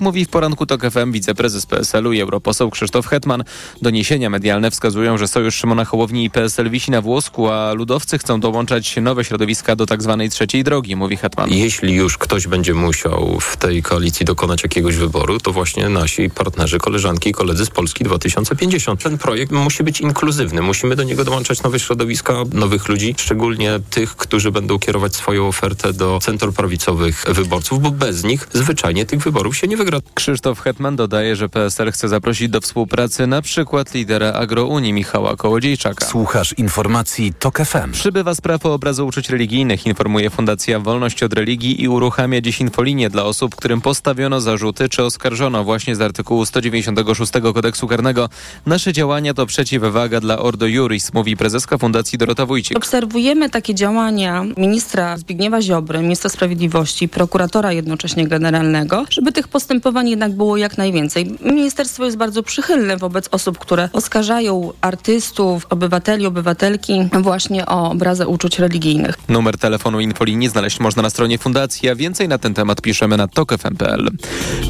Mówi w poranku TOK FM wiceprezes PSL-u i europoseł Krzysztof Hetman. Doniesienia medialne wskazują, że sojusz Szymona Hołowni i PSL wisi na włosku, a ludowcy chcą dołączać nowe środowiska do. Tak trzeciej drogi, mówi Hetman. Jeśli już ktoś będzie musiał w tej koalicji dokonać jakiegoś wyboru, to właśnie nasi partnerzy, koleżanki i koledzy z Polski 2050. Ten projekt musi być inkluzywny. Musimy do niego dołączać nowe środowiska, nowych ludzi, szczególnie tych, którzy będą kierować swoją ofertę do centroprawicowych wyborców, bo bez nich zwyczajnie tych wyborów się nie wygra. Krzysztof Hetman dodaje, że PSL chce zaprosić do współpracy na przykład lidera Agrounii Michała Kołodziejczaka. Słuchasz informacji TOK FM. Przybywa spraw o obrazu uczuć religijnych, informuje Fundacja Wolność od Religii i uruchamia dziś infolinię dla osób, którym postawiono zarzuty czy oskarżono właśnie z artykułu 196 kodeksu karnego. Nasze działania to przeciwwaga dla Ordo Juris, mówi prezeska Fundacji Dorota Wójcik. Obserwujemy takie działania ministra Zbigniewa Ziobry, ministra sprawiedliwości, prokuratora jednocześnie generalnego, żeby tych postępowań jednak było jak najwięcej. Ministerstwo jest bardzo przychylne wobec osób, które oskarżają artystów, obywateli, obywatelki właśnie o obrazę uczuć religijnych. Numer telefonu infolinii znaleźć można na stronie fundacji, a więcej na ten temat piszemy na tokefm.pl.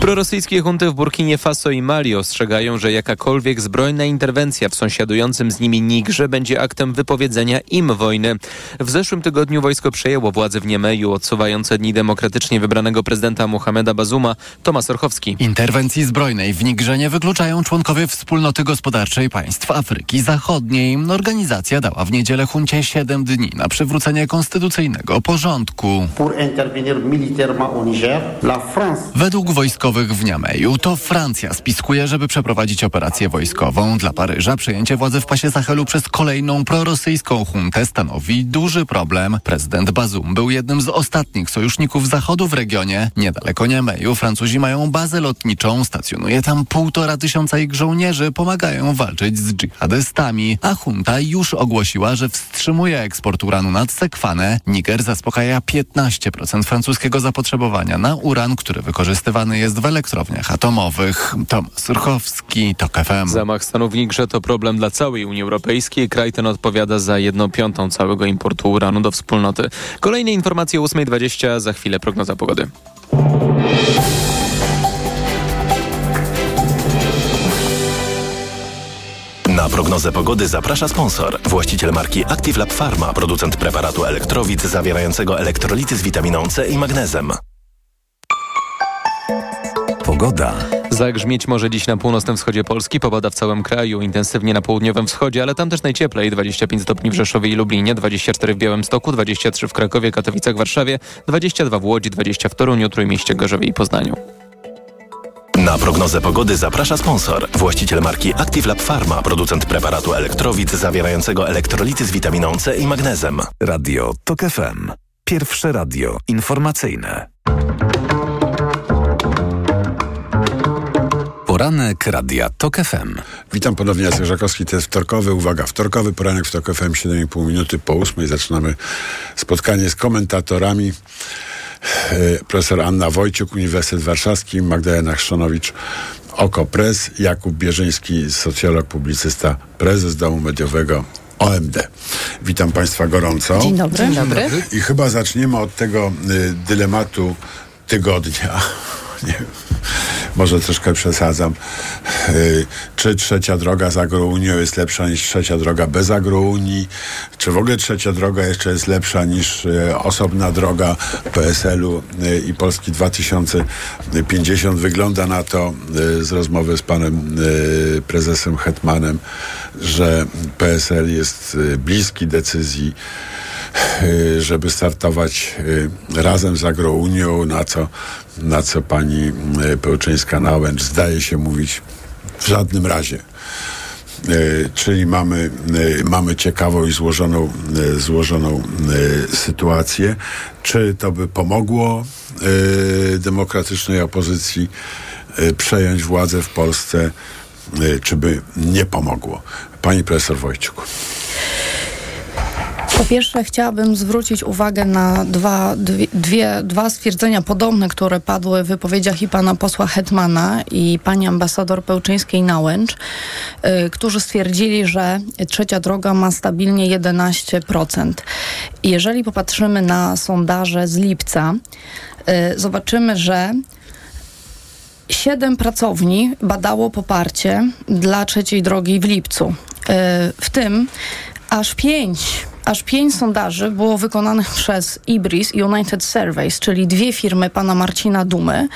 Prorosyjskie hunty w Burkinie Faso i Mali ostrzegają, że jakakolwiek zbrojna interwencja w sąsiadującym z nimi Nigrze będzie aktem wypowiedzenia im wojny. W zeszłym tygodniu wojsko przejęło władzę w Niemeju, odsuwając dni demokratycznie wybranego prezydenta Mohameda Bazuma. Tomasz Orchowski. Interwencji zbrojnej w Nigrze nie wykluczają członkowie Wspólnoty Gospodarczej Państw Afryki Zachodniej. Organizacja dała w niedzielę huncie 7 dni na przywrócenie konstytucyjnego porządku. Według wojskowych w Niameju to Francja spiskuje, żeby przeprowadzić operację wojskową. Dla Paryża przejęcie władzy w pasie Sahelu przez kolejną prorosyjską huntę stanowi duży problem. Prezydent Bazum był jednym z ostatnich sojuszników Zachodu w regionie. Niedaleko Niameju Francuzi mają bazę lotniczą, stacjonuje tam półtora tysiąca ich żołnierzy, pomagają walczyć z dżihadystami, a junta już ogłosiła, że wstrzymuje eksport uranu nad Sekwanę. Niger zaspokaja 15% francuskiego zapotrzebowania na uran, który wykorzystywany jest w elektrowniach atomowych. Tomasz Surchowski, TOK FM. Zamach stanu w Nigrze to problem dla całej Unii Europejskiej. Kraj ten odpowiada za jedną piątą całego importu uranu do wspólnoty. Kolejne informacje o 8.20, za chwilę prognoza pogody. Na prognozę pogody zaprasza sponsor. Właściciel marki Active Lab Pharma, producent preparatu elektrowid zawierającego elektrolity z witaminą C i magnezem. Pogoda. Zagrzmieć może dziś na północnym wschodzie Polski, pogoda w całym kraju, intensywnie na południowym wschodzie, ale tam też najcieplej, 25 stopni w Rzeszowie i Lublinie, 24 w Białymstoku, 23 w Krakowie, Katowicach, Warszawie, 22 w Łodzi, 20 w Toruniu, Trójmieście, Gorzowie i Poznaniu. Na prognozę pogody zaprasza sponsor. Właściciel marki Active Lab Pharma, producent preparatu elektrowid zawierającego elektrolity z witaminą C i magnezem. Radio TOK FM. Pierwsze radio informacyjne. Poranek Radia TOK FM. Witam ponownie, Jacek Żakowski, to jest wtorkowy, uwaga, wtorkowy poranek w TOK FM, 7,5 minuty po 8. Zaczynamy spotkanie z komentatorami. E, profesor Anna Wojciuk, Uniwersytet Warszawski, Magdalena Oko Press, Jakub Bierzyński, socjolog, publicysta, prezes Domu Mediowego OMD. Witam Państwa gorąco. Dzień dobry. Dzień dobry. I chyba zaczniemy od tego y, dylematu tygodnia. Nie wiem, może troszkę przesadzam. Yy, czy trzecia droga z agrounią jest lepsza niż trzecia droga bez agrounii? Czy w ogóle trzecia droga jeszcze jest lepsza niż yy, osobna droga PSL-u yy, i Polski 2050? Wygląda na to z rozmowy z panem prezesem Hetmanem, że PSL jest bliski decyzji żeby startować razem z Agrounią, na co, na co pani Pełczyńska-Nałęcz zdaje się mówić w żadnym razie. Czyli mamy, mamy ciekawą i złożoną, złożoną sytuację. Czy to by pomogło demokratycznej opozycji przejąć władzę w Polsce, czy by nie pomogło? Pani profesor Wojciuk. Po pierwsze chciałabym zwrócić uwagę na dwa, dwie, dwa stwierdzenia podobne, które padły w wypowiedziach i pana posła Hetmana i pani ambasador Pełczyńskiej-Nałęcz, y, którzy stwierdzili, że trzecia droga ma stabilnie 11%. Jeżeli popatrzymy na sondaże z lipca, y, zobaczymy, że siedem pracowni badało poparcie dla trzeciej drogi w lipcu. E, w tym aż pięć aż pięć sondaży było wykonanych przez Ibris United Surveys, czyli dwie firmy pana Marcina Dumy,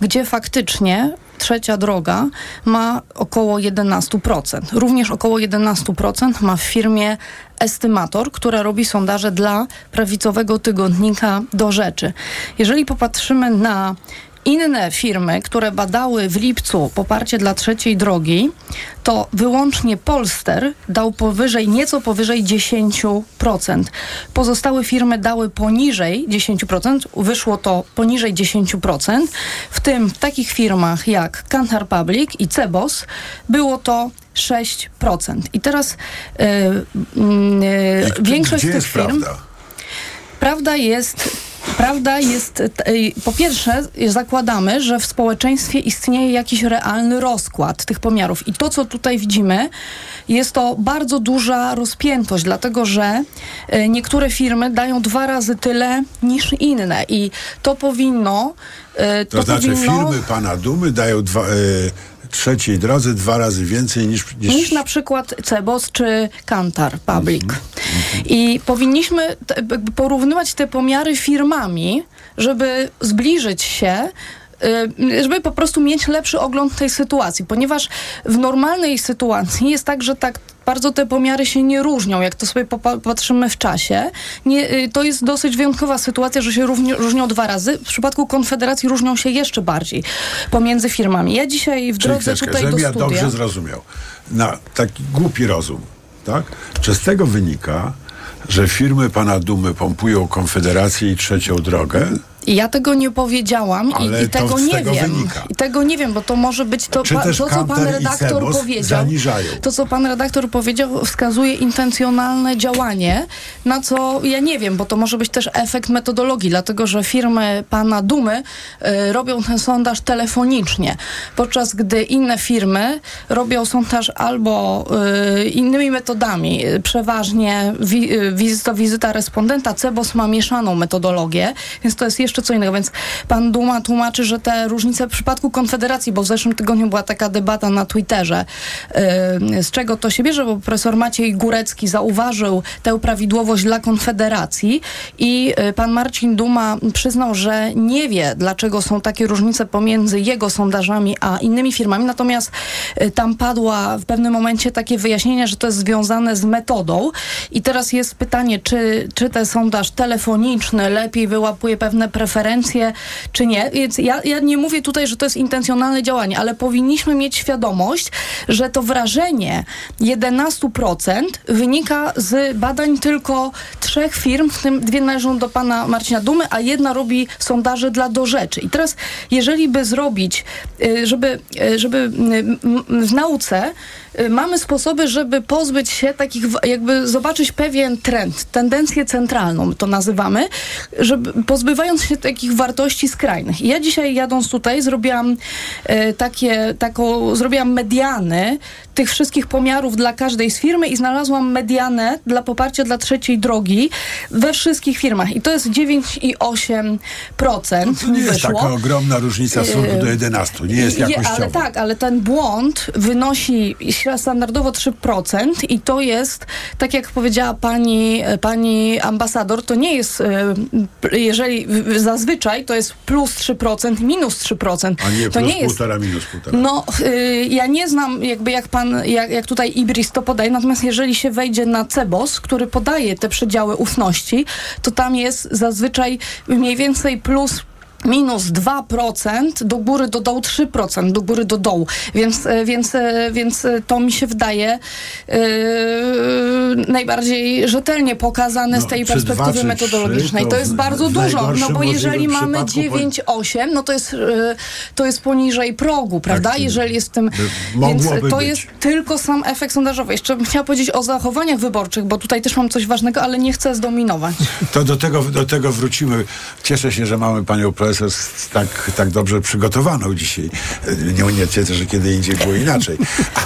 gdzie faktycznie trzecia droga ma około 11%. Również około 11% ma w firmie Estymator, która robi sondaże dla prawicowego tygodnika do rzeczy. Jeżeli popatrzymy na inne firmy, które badały w lipcu poparcie dla trzeciej drogi, to wyłącznie Polster dał powyżej, nieco powyżej 10%. Pozostałe firmy dały poniżej 10%, wyszło to poniżej 10%, w tym w takich firmach jak Kantar Public i Cebos było to 6%. I teraz yy, yy, większość Gdzie tych firm... prawda? Prawda jest Prawda jest, po pierwsze, zakładamy, że w społeczeństwie istnieje jakiś realny rozkład tych pomiarów. I to, co tutaj widzimy, jest to bardzo duża rozpiętość, dlatego że e, niektóre firmy dają dwa razy tyle niż inne. I to powinno. e, To, znaczy powinno, firmy pana Dumy dają dwa, trzeciej drodze dwa razy więcej niż... niż, niż na przykład Cebos czy Kantar Public. I powinniśmy te, jakby porównywać te pomiary firmami, żeby zbliżyć się żeby po prostu mieć lepszy ogląd tej sytuacji, ponieważ w normalnej sytuacji jest tak, że tak bardzo te pomiary się nie różnią, jak to sobie popatrzymy w czasie. Nie, y, to jest dosyć wyjątkowa sytuacja, że się równi, różnią dwa razy. W przypadku Konfederacji różnią się jeszcze bardziej pomiędzy firmami. Ja dzisiaj w Czyli drodze chwileczkę, tutaj do ja studia... dobrze zrozumiał. Na taki głupi rozum, tak? Czy z tego wynika, że firmy pana Dumy pompują Konfederację i trzecią drogę? I ja tego nie powiedziałam Ale i, i tego nie tego wiem. wynika. I tego nie wiem, bo to może być to, pa, to co pan redaktor powiedział. zaniżają? To, co pan redaktor powiedział, wskazuje intencjonalne działanie, na co ja nie wiem, bo to może być też efekt metodologii, dlatego że firmy pana Dumy y, robią ten sondaż telefonicznie, podczas gdy inne firmy robią sondaż albo y, innymi metodami, przeważnie wi, y, wizyta, wizyta respondenta. Cebos ma mieszaną metodologię, więc to jest jeszcze co innego, więc pan Duma tłumaczy, że te różnice w przypadku Konfederacji, bo w zeszłym tygodniu była taka debata na Twitterze, yy, z czego to się bierze, bo profesor Maciej Górecki zauważył tę prawidłowość dla Konfederacji i yy, pan Marcin Duma przyznał, że nie wie, dlaczego są takie różnice pomiędzy jego sondażami a innymi firmami, natomiast yy, tam padła w pewnym momencie takie wyjaśnienie, że to jest związane z metodą. I teraz jest pytanie, czy, czy ten sondaż telefoniczny lepiej wyłapuje pewne preferencje, czy nie. Więc ja, ja nie mówię tutaj, że to jest intencjonalne działanie, ale powinniśmy mieć świadomość, że to wrażenie 11% wynika z badań tylko trzech firm, w tym dwie należą do pana Marcina Dumy, a jedna robi sondaże dla do rzeczy. I teraz, jeżeli by zrobić, y, żeby, y, żeby w nauce y, mamy sposoby, żeby pozbyć się takich, jakby zobaczyć pewien trend, tendencję centralną, to nazywamy, żeby pozbywając się takich wartości skrajnych. I ja dzisiaj jadąc tutaj zrobiłam e, takie, taką, zrobiłam mediany tych wszystkich pomiarów dla każdej z firmy i znalazłam medianę dla poparcia dla trzeciej drogi we wszystkich firmach. I to jest 9,8%. To nie jest wyszło. taka ogromna różnica w stosunku do 11. Nie jest Je, jakościowo. ale tak, ale ten błąd wynosi standardowo 3% i to jest, tak jak powiedziała pani, pani ambasador, to nie jest, e, jeżeli zazwyczaj to jest plus 3%, minus 3%. A nie to plus nie jest, półtora, minus półtora. no, y, ja nie znam jakby jak pan, jak, jak tutaj Ibris to podaje, natomiast jeżeli się wejdzie na Cebos, który podaje te przedziały ufności, to tam jest zazwyczaj mniej więcej plus minus 2%, do góry do dołu 3%, do góry do dołu. Więc, e, więc, e, więc e, to mi się wydaje yy, najbardziej rzetelnie pokazane No, z tej perspektywy dwa, czy metodologicznej. trzy, to to jest w- bardzo w dużo, no bo jeżeli mamy przypadku 9,8, no to jest, yy, to jest poniżej progu, prawda? Tak, jeżeli jest w tym... Więc to być. jest tylko sam efekt sondażowy. Jeszcze bym chciała powiedzieć o zachowaniach wyborczych, bo tutaj też mam coś ważnego, ale nie chcę zdominować. To do tego, do tego wrócimy. Cieszę się, że mamy panią profesor z tak, tak dobrze przygotowaną dzisiaj. Nie, nie twierdzę, że kiedy indziej było inaczej,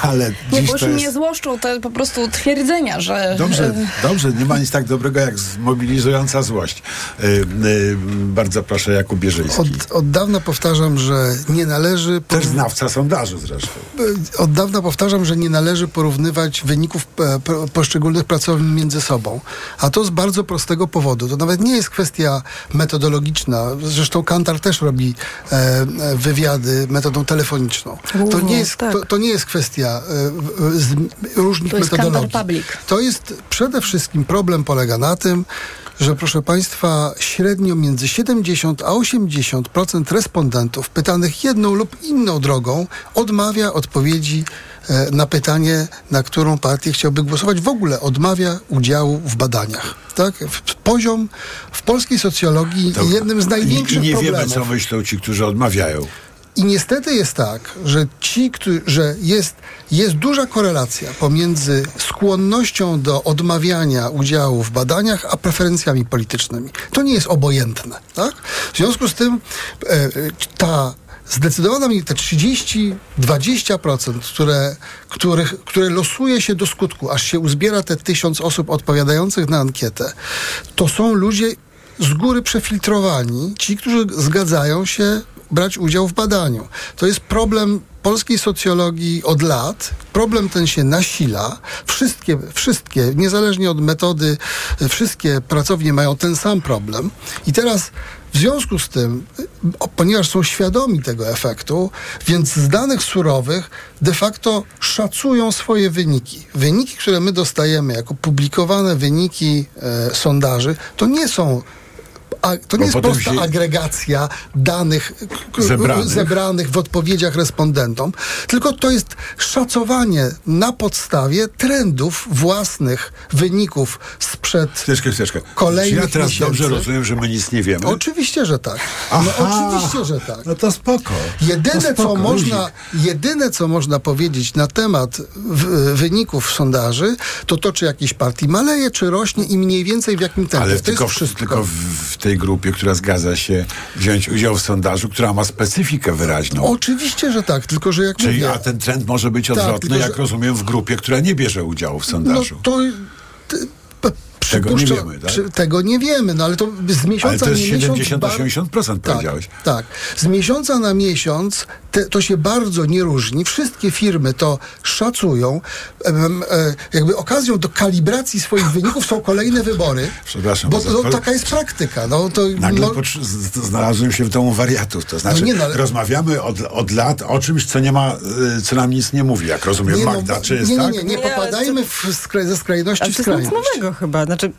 ale Nie, dziś bo już to jest... mnie złoszczą te po prostu twierdzenia, że... Dobrze, dobrze, nie ma nic tak dobrego jak zmobilizująca złość. Y, y, bardzo proszę, Jakub Bierzyński. Od, od dawna powtarzam, że nie należy. Też znawca sondażu zresztą. Od dawna powtarzam, że nie należy porównywać wyników e, poszczególnych pracowni między sobą. A to z bardzo prostego powodu. To nawet nie jest kwestia metodologiczna. Zresztą Kantar też robi e, e, wywiady metodą telefoniczną. To nie jest, tak. to, to nie jest kwestia e, z, różnych To metodologii. To jest przede wszystkim problem polega na tym, że proszę Państwa, średnio między 70 a 80% respondentów pytanych jedną lub inną drogą odmawia odpowiedzi e, na pytanie, na którą partię chciałby głosować. W ogóle odmawia udziału w badaniach. Tak? Poziom w polskiej socjologii To- jednym z największych I nie problemów. wiemy, co myślą ci, którzy odmawiają. I niestety jest tak, że ci, którzy, że jest, jest duża korelacja pomiędzy skłonnością do odmawiania udziału w badaniach, a preferencjami politycznymi. To nie jest obojętne. Tak? W związku z tym e, ta zdecydowana te 30-20%, które, których, które losuje się do skutku, aż się uzbiera te tysiąc osób odpowiadających na ankietę, to są ludzie z góry przefiltrowani, ci, którzy zgadzają się brać udział w badaniu. To jest problem polskiej socjologii od lat. Problem ten się nasila. Wszystkie, wszystkie, niezależnie od metody, wszystkie pracownie mają ten sam problem. I teraz w związku z tym, ponieważ są świadomi tego efektu, więc z danych surowych de facto szacują swoje wyniki. Wyniki, które my dostajemy jako publikowane wyniki e, sondaży, to nie są a, to Bo nie jest prosta się- agregacja danych Zebranych. zebranych w odpowiedziach respondentom, tylko to jest szacowanie na podstawie trendów własnych wyników sprzed Chwileczkę, chwileczkę. Kolejnych Czy ja teraz miesięcy. dobrze rozumiem, że my nic nie wiemy? Oczywiście, że tak. No oczywiście, że tak. No to spoko. Jedyne, to spoko, co można, luzik. jedyne, co można powiedzieć na temat w, wyników sondaży, to to, czy jakiejś partii maleje, czy rośnie i mniej więcej w jakim tempie. Ale to tylko, wszystko. tylko w, w tej grupie, która zgadza się wziąć udział w sondażu, która ma specyfikę wyraźną. Oczywiście, że tak, tylko że jak Czyli mówię... a ten trend może być Tak, odwrotny, tylko, jak że- rozumiem, w grupie, która nie bierze udziału w No sondażu. to... T, p, Tego nie wiemy, tak? przy- tego nie wiemy, no ale to z miesiąca Ale to jest na miesiąc... 70-80% tak, powiedziałeś. tak. Z miesiąca na miesiąc te, to się bardzo nie różni. Wszystkie firmy to szacują. E, jakby okazją do kalibracji swoich wyników są kolejne wybory. Przepraszam, Bo to, taka jest praktyka. No, to, Nagle no, potrzy- z- z- znalazłem się w domu wariatów. To znaczy, No nie, no, ale- rozmawiamy od, od lat o czymś, co nie ma, y, co nam nic nie mówi, jak rozumiem nie, no, Magda, czy jest nie, nie, tak? nie, nie Nie, ale popadajmy w skra- ze skrajności w to jest nic skrajność. nowego chyba. Znaczy,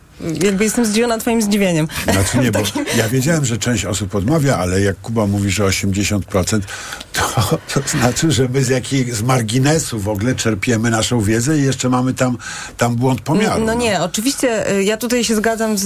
jakby jestem zdziwiona twoim zdziwieniem. Znaczy nie, bo ja wiedziałem, że część osób odmawia, ale jak Kuba mówi, że 80%, to, to znaczy, że my z jakiej, z marginesu w ogóle czerpiemy naszą wiedzę i jeszcze mamy tam, tam błąd pomiaru. No nie, oczywiście y, ja tutaj się zgadzam z,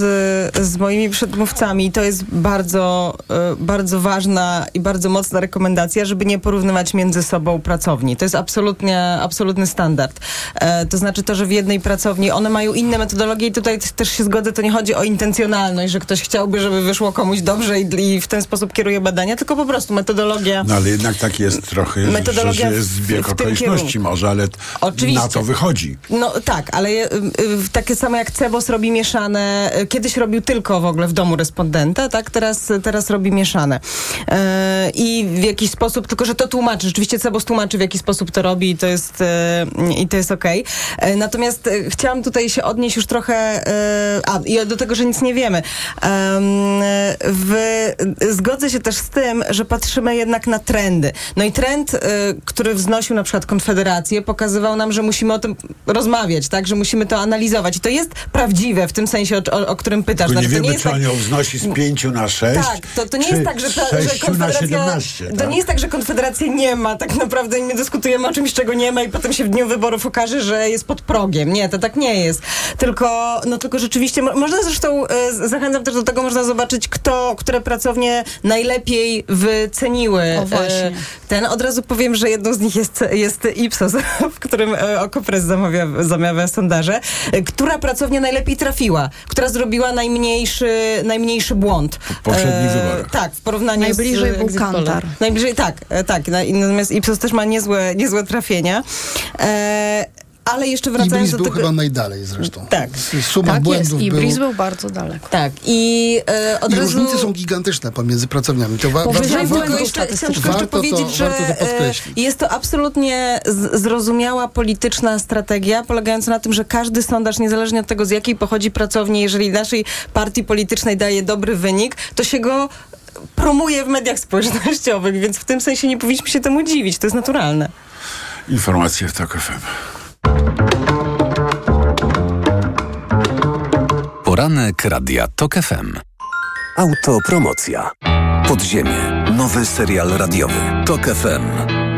z moimi przedmówcami. To jest bardzo, y, bardzo ważna i bardzo mocna rekomendacja, żeby nie porównywać między sobą pracowni. To jest absolutnie, absolutny standard. E, to znaczy to, że w jednej pracowni one mają inne metodologie i tutaj też się zgodzę, to nie chodzi o intencjonalność, że ktoś chciałby, żeby wyszło komuś dobrze i, i w ten sposób kieruje badania, tylko po prostu metodologia. No ale jednak tak jest trochę, Metodologia że jest w- zbieg w tym okoliczności może, ale Oczywiście. na to wychodzi. No tak, ale y, y, takie samo jak Cebos robi mieszane, y, kiedyś robił tylko w ogóle w domu respondenta, tak? Teraz, teraz robi mieszane. E, I w jakiś sposób, tylko że to tłumaczy, rzeczywiście Cebos tłumaczy w jaki sposób to robi i to jest, e, i to jest okej. E, Natomiast chciałam tutaj się odnieść już trochę, a i do tego, że nic nie wiemy. Em, w, zgodzę się też z tym, że patrzymy jednak na trendy. No i trend, y, który wznosił na przykład Konfederację, pokazywał nam, że musimy o tym rozmawiać, tak? Że musimy to analizować. I to jest prawdziwe w tym sensie, o, o, którym pytasz. Nie Znaczy, to wiemy, jest czy tak- on ją wznosi z 5 na 6, tak, to, to nie jest tak, że, ta, że 6 na Konfederacja... 17. To tak? nie jest tak, że Konfederacji nie ma tak naprawdę my dyskutujemy o czymś, czego nie ma i potem się w dniu wyborów okaże, że jest pod progiem. Nie, to tak nie jest. Tylko, no tylko rzeczywiście rzeczywiście, mo- można zresztą, e, zachęcam też do tego, można zobaczyć, kto, które pracownie najlepiej wyceniły O, właśnie. e, ten. Od razu powiem, że jedną z nich jest, jest Ipsos, w którym e, Okopres zamawia, zamawia sondaże. E, Która pracownia najlepiej trafiła? Która zrobiła najmniejszy, najmniejszy błąd? W poprzednich wyborach. Tak, w porównaniu Najbliżej z był exit polem. Kantar. Najbliżej, tak, e, tak. Na- Natomiast Ipsos też ma niezłe, niezłe trafienia. E, ale jeszcze wracając Ibris do był tego... chyba najdalej zresztą. Tak. Suma Tak jest. błędów I był. Bris był bardzo daleko. Tak, i e, od I razu... różnice są gigantyczne pomiędzy pracowniami. To wa- Powyżej wa- tylko jeszcze, chciałam tylko jeszcze Warto to- powiedzieć, że warto to podkreślić. e, jest to absolutnie zrozumiała polityczna strategia, polegająca na tym, że każdy sondaż, niezależnie od tego, z jakiej pochodzi pracowni, jeżeli naszej partii politycznej daje dobry wynik, to się go promuje w mediach społecznościowych, więc w tym sensie nie powinniśmy się temu dziwić. To jest naturalne. Informacje w TOK FM. Poranek Radia TOK FM. Autopromocja. Podziemie. Nowy serial radiowy. TOK FM.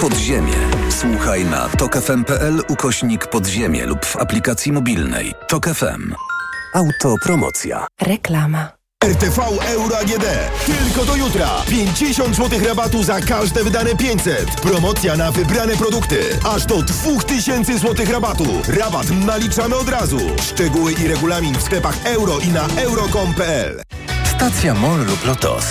Podziemie. Słuchaj na tokefm.pl ukośnik podziemie lub w aplikacji mobilnej. TOK FM. Autopromocja. Reklama. RTV Euro AGD. Tylko do jutra. 50 zł rabatu za każde wydane 500. Promocja na wybrane produkty. Aż do 2000 zł rabatu. Rabat naliczamy od razu. Szczegóły i regulamin w sklepach euro i na euro.com.pl. Stacja MOL lub LOTOS.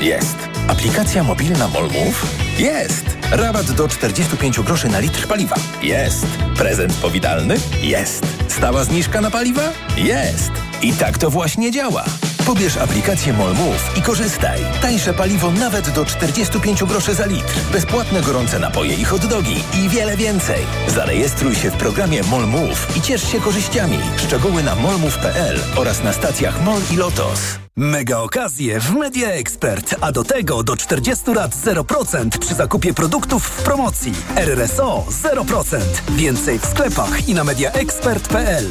Jest. Aplikacja mobilna MOL Move? Jest. Rabat do 45 groszy na litr paliwa? Jest. Prezent powitalny? Jest. Stała zniżka na paliwa? Jest. I tak to właśnie działa. Pobierz aplikację MOL Move i korzystaj. Tańsze paliwo nawet do 45 groszy za litr. Bezpłatne gorące napoje i hot dogi i wiele więcej. Zarejestruj się w programie MOL Move i ciesz się korzyściami. Szczegóły na molmove.pl oraz na stacjach MOL i LOTOS. Mega okazje w Media Expert, a do tego do 40 lat 0% przy zakupie produktów w promocji. RRSO 0%. Więcej w sklepach i na mediaexpert.pl.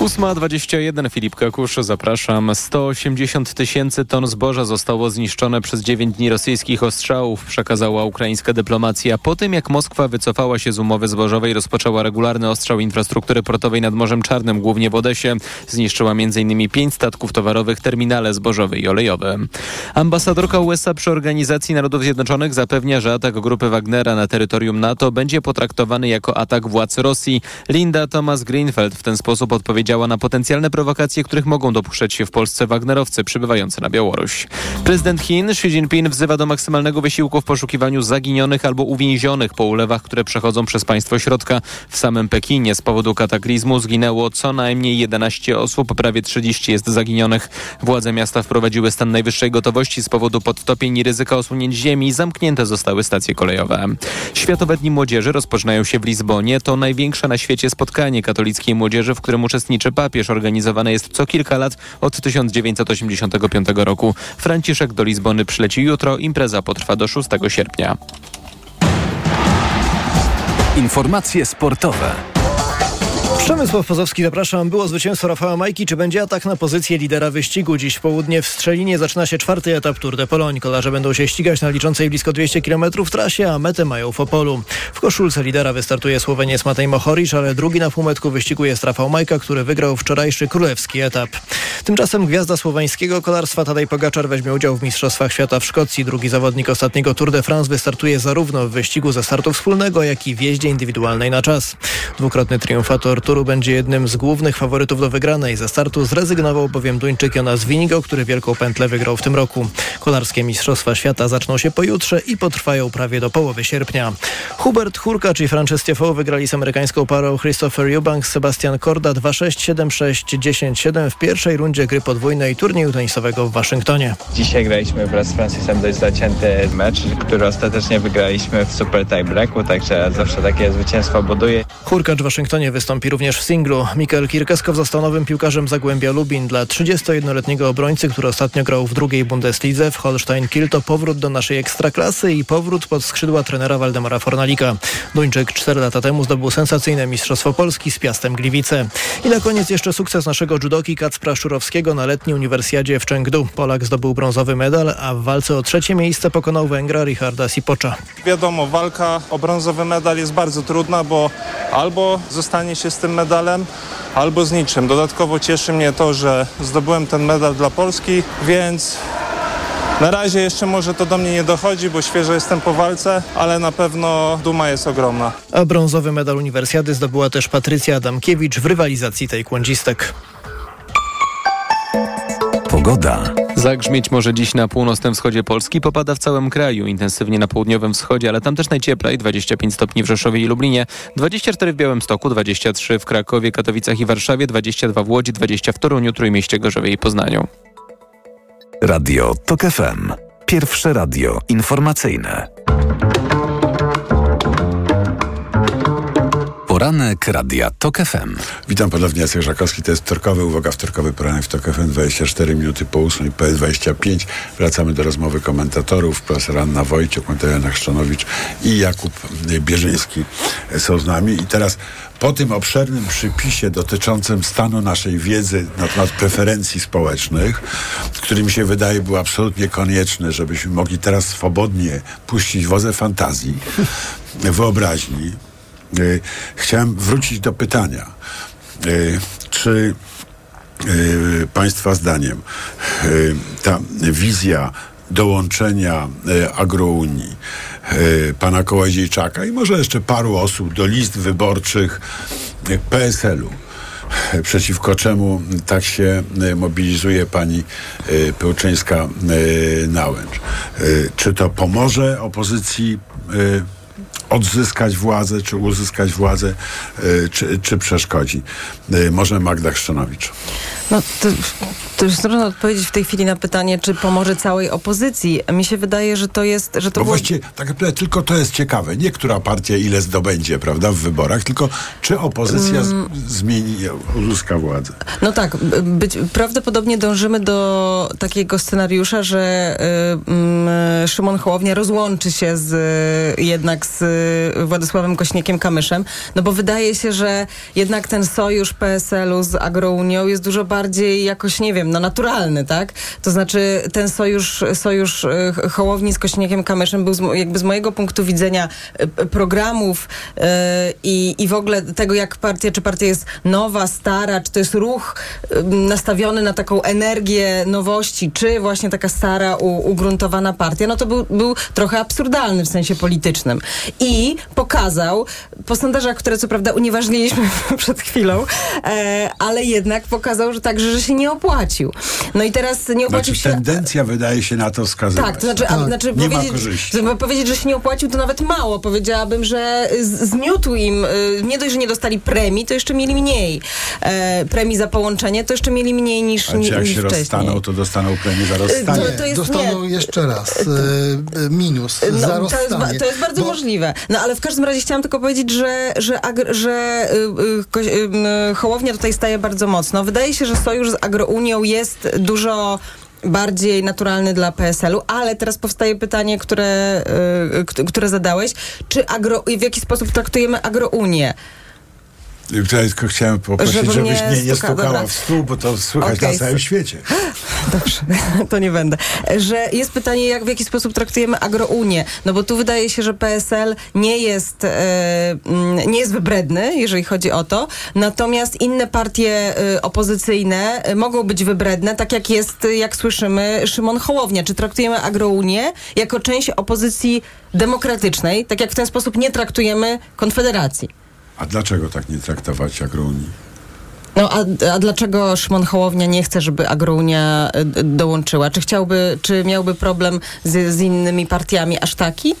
8.21 Filip Kakusz, zapraszam. 180 tysięcy ton zboża zostało zniszczone przez 9 dni rosyjskich ostrzałów, przekazała ukraińska dyplomacja. Po tym, jak Moskwa wycofała się z umowy zbożowej, rozpoczęła regularny ostrzał infrastruktury portowej nad Morzem Czarnym, głównie w Odesie. Zniszczyła m.in. pięć statków towarowych, terminale zbożowe i olejowe. Ambasadorka USA przy Organizacji Narodów Zjednoczonych zapewnia, że atak grupy Wagnera na terytorium NATO będzie potraktowany jako atak władz Rosji. Linda Thomas Greenfeld w ten sposób odpowiedziała na potencjalne prowokacje, których mogą dopuszczać się w Polsce Wagnerowcy przybywający na Białoruś. Prezydent Chin Xi Jinping wzywa do maksymalnego wysiłku w poszukiwaniu zaginionych albo uwięzionych po ulewach, które przechodzą przez państwo środka. W samym Pekinie z powodu kataklizmu zginęło co najmniej 11 osób, prawie 30 jest zaginionych. Władze miasta wprowadziły stan najwyższej gotowości z powodu podtopień i ryzyka osunięć ziemi. Zamknięte zostały stacje kolejowe. Światowe Dni Młodzieży rozpoczynają się w Lizbonie. To największe na świecie spotkanie katolickiej młodzieży, w którym uczestniczy papież. Organizowane jest co kilka lat od 1985 roku. Franciszek do Lizbony przyleci jutro. Impreza potrwa do 6 sierpnia. Informacje sportowe. Przemysław Pozowski, zapraszam. Było zwycięstwo Rafała Majki. Czy będzie atak na pozycję lidera wyścigu? Dziś w południe w Strzelinie zaczyna się czwarty etap Tour de Pologne. Kolarze będą się ścigać na liczącej blisko 200 km trasie, a metę mają w Opolu. W koszulce lidera wystartuje Słoweniec Matej Mohoric, ale drugi na półmetku wyścigu jest Rafał Majka, który wygrał wczorajszy królewski etap. Tymczasem gwiazda słoweńskiego kolarstwa Tadej Pogaczar weźmie udział w Mistrzostwach Świata w Szkocji. Drugi zawodnik ostatniego Tour de France wystartuje zarówno w wyścigu ze startu wspólnego, jak i w jeździe indywidualnej na czas. Dwukrotny triumfator Turu będzie jednym z głównych faworytów do wygranej. Ze startu zrezygnował bowiem Duńczyk Jonas Winigo, który wielką pętlę wygrał w tym roku. Kolarskie Mistrzostwa Świata zaczną się pojutrze i potrwają prawie do połowy sierpnia. Hubert Hurkacz i Frances Tiafoe wygrali z amerykańską parą Christopher Eubanks, Sebastian Korda 2-6, 7-6, 10-7 w pierwszej rundzie gry podwójnej turnieju tenisowego w Waszyngtonie. Dzisiaj graliśmy wraz z Francisem dość zacięty mecz, który ostatecznie wygraliśmy w super tiebreaku, także zawsze takie zwycięstwo buduje. Hurkacz w Waszyngtonie wystąpi również w singlu. Mikael Kirkeskow został nowym piłkarzem Zagłębia Lubin. Dla 31-letniego obrońcy, który ostatnio grał w drugiej Bundeslidze w Holstein Kiel to powrót do naszej ekstraklasy i powrót pod skrzydła trenera Waldemara Fornalika. Duńczyk 4 lata temu zdobył sensacyjne Mistrzostwo Polski z Piastem Gliwice. I na koniec jeszcze sukces naszego judoki Kacpra Szurowskiego na letniej uniwersjadzie w Chengdu. Polak zdobył brązowy medal, a w walce o trzecie miejsce pokonał Węgra Richarda Sipocza. Wiadomo, walka o brązowy medal jest bardzo trudna, bo albo zostanie się z tym medalem, albo z niczym. Dodatkowo cieszy mnie to, że zdobyłem ten medal dla Polski, więc na razie jeszcze może to do mnie nie dochodzi, bo świeżo jestem po walce, ale na pewno duma jest ogromna. A brązowy medal uniwersjady zdobyła też Patrycja Adamkiewicz w rywalizacji tej kłądzistek. Pogoda. Zagrzmieć może dziś na północnym wschodzie Polski, popada w całym kraju, intensywnie na południowym wschodzie, ale tam też najcieplej, 25 stopni w Rzeszowie i Lublinie, 24 w Białymstoku, 23 w Krakowie, Katowicach i Warszawie, 22 w Łodzi, 20 w Toruniu, Trójmieście, Gorzowie i Poznaniu. Radio TOK FM. Pierwsze radio informacyjne. Poranek Radia TOK FM. Witam ponownie, Jacek Żakowski, to jest wtorkowy, uwaga, wtorkowy poranek w TOK FM, 24 minuty po 8 PS25. Wracamy do rozmowy komentatorów, profesor Anna Wojciuk, Magdalena Chrzczanowicz i Jakub Bierzyński są z nami. I teraz po tym obszernym przypisie dotyczącym stanu naszej wiedzy na temat preferencji społecznych, który mi się wydaje był absolutnie konieczny, żebyśmy mogli teraz swobodnie puścić wozę fantazji, wyobraźni, chciałem wrócić do pytania. Y, czy y, Państwa zdaniem ta wizja dołączenia agrounii pana Kołodziejczaka i może jeszcze paru osób do list wyborczych PSL-u przeciwko czemu tak się mobilizuje pani Pełczyńska-Nałęcz. Czy to pomoże opozycji odzyskać władzę, czy uzyskać władzę, y, czy, czy przeszkodzi. Y, może Magda Chrzczanowicz. No to, to już trudno odpowiedzieć w tej chwili na pytanie, czy pomoże całej opozycji. Mi się wydaje, że to jest... Że to Bo było... właściwie tak naprawdę tylko to jest ciekawe. Nie która partia ile zdobędzie, prawda, w wyborach, tylko czy opozycja z, zmieni, uzyska władzę. No tak, być, prawdopodobnie dążymy do takiego scenariusza, że y, y, Szymon Hołownia rozłączy się z, y, jednak z Władysławem Kośniekiem-Kamyszem, no bo wydaje się, że jednak ten sojusz PSL-u z Agrounią jest dużo bardziej jakoś, nie wiem, no naturalny, tak? To znaczy ten sojusz, sojusz Hołowni z Kośniekiem-Kamyszem był z, jakby z mojego punktu widzenia programów i, i w ogóle tego, jak partia, czy partia jest nowa, stara, czy to jest ruch nastawiony na taką energię nowości, czy właśnie taka stara, u, ugruntowana partia, no to był, był trochę absurdalny w sensie politycznym. I pokazał, po sondażach, które co prawda unieważniliśmy przed chwilą, e, ale jednak pokazał, że także, że się nie opłacił. No i teraz nie opłacił znaczy, się... tendencja wydaje się na to wskazywać. Tak, to znaczy, a, znaczy nie powiedzieć, ma korzyści. żeby powiedzieć, że się nie opłacił, to nawet mało. Powiedziałabym, że zmiótł im, y, nie dość, że nie dostali premii, to jeszcze mieli mniej e, premii za połączenie, to jeszcze mieli mniej niż, A czy niż jak się wcześniej. rozstaną, to dostaną premię za rozstanie. to jest- Dostaną nie. jeszcze raz e, minus No, za to, jest, rozstanie. to jest bardzo Bo- możliwe. No ale w każdym razie chciałam tylko powiedzieć, że, że, agr- że y, y, y, y, Hołownia tutaj staje bardzo mocno. Wydaje się, że sojusz z Agrounią jest dużo bardziej naturalny dla PSL-u, ale teraz powstaje pytanie, które, y, które zadałeś. Czy agro, w jaki sposób traktujemy Agrounię? Tylko chciałem poprosić, Żebym żebyś nie nie, stuka- stukała dobra. w stół, bo to słychać Okej, na całym świecie. Dobrze, to nie będę. Że jest pytanie, jak w jaki sposób traktujemy Agrounię. No bo tu wydaje się, że PSL nie jest, e, mm, nie jest wybredny, jeżeli chodzi o to. Natomiast inne partie e, opozycyjne e, mogą być wybredne, tak jak jest, jak słyszymy, Szymon Hołownia. Czy traktujemy Agrounię jako część opozycji demokratycznej, tak jak w ten sposób nie traktujemy Konfederacji? A dlaczego tak nie traktować Agrounii? No a, a dlaczego Szymon Hołownia nie chce, żeby Agrounia d- dołączyła? Czy chciałby, czy miałby problem z, z innymi partiami aż taki?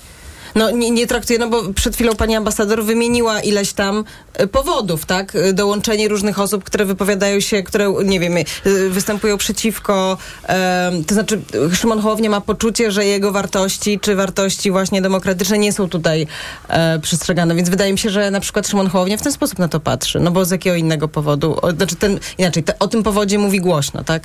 No nie, nie no bo przed chwilą pani ambasador wymieniła ileś tam y, powodów, tak? Y, Dołączenie różnych osób, które wypowiadają się, które, nie wiem, y, występują przeciwko, em, to znaczy Szymon Hołownia ma poczucie, że jego wartości, czy wartości właśnie demokratyczne nie są tutaj e, przestrzegane, więc wydaje mi się, że na przykład Szymon Hołownia w ten sposób na to patrzy, no bo z jakiego innego powodu, o, znaczy ten, inaczej, te, o tym powodzie mówi głośno, tak?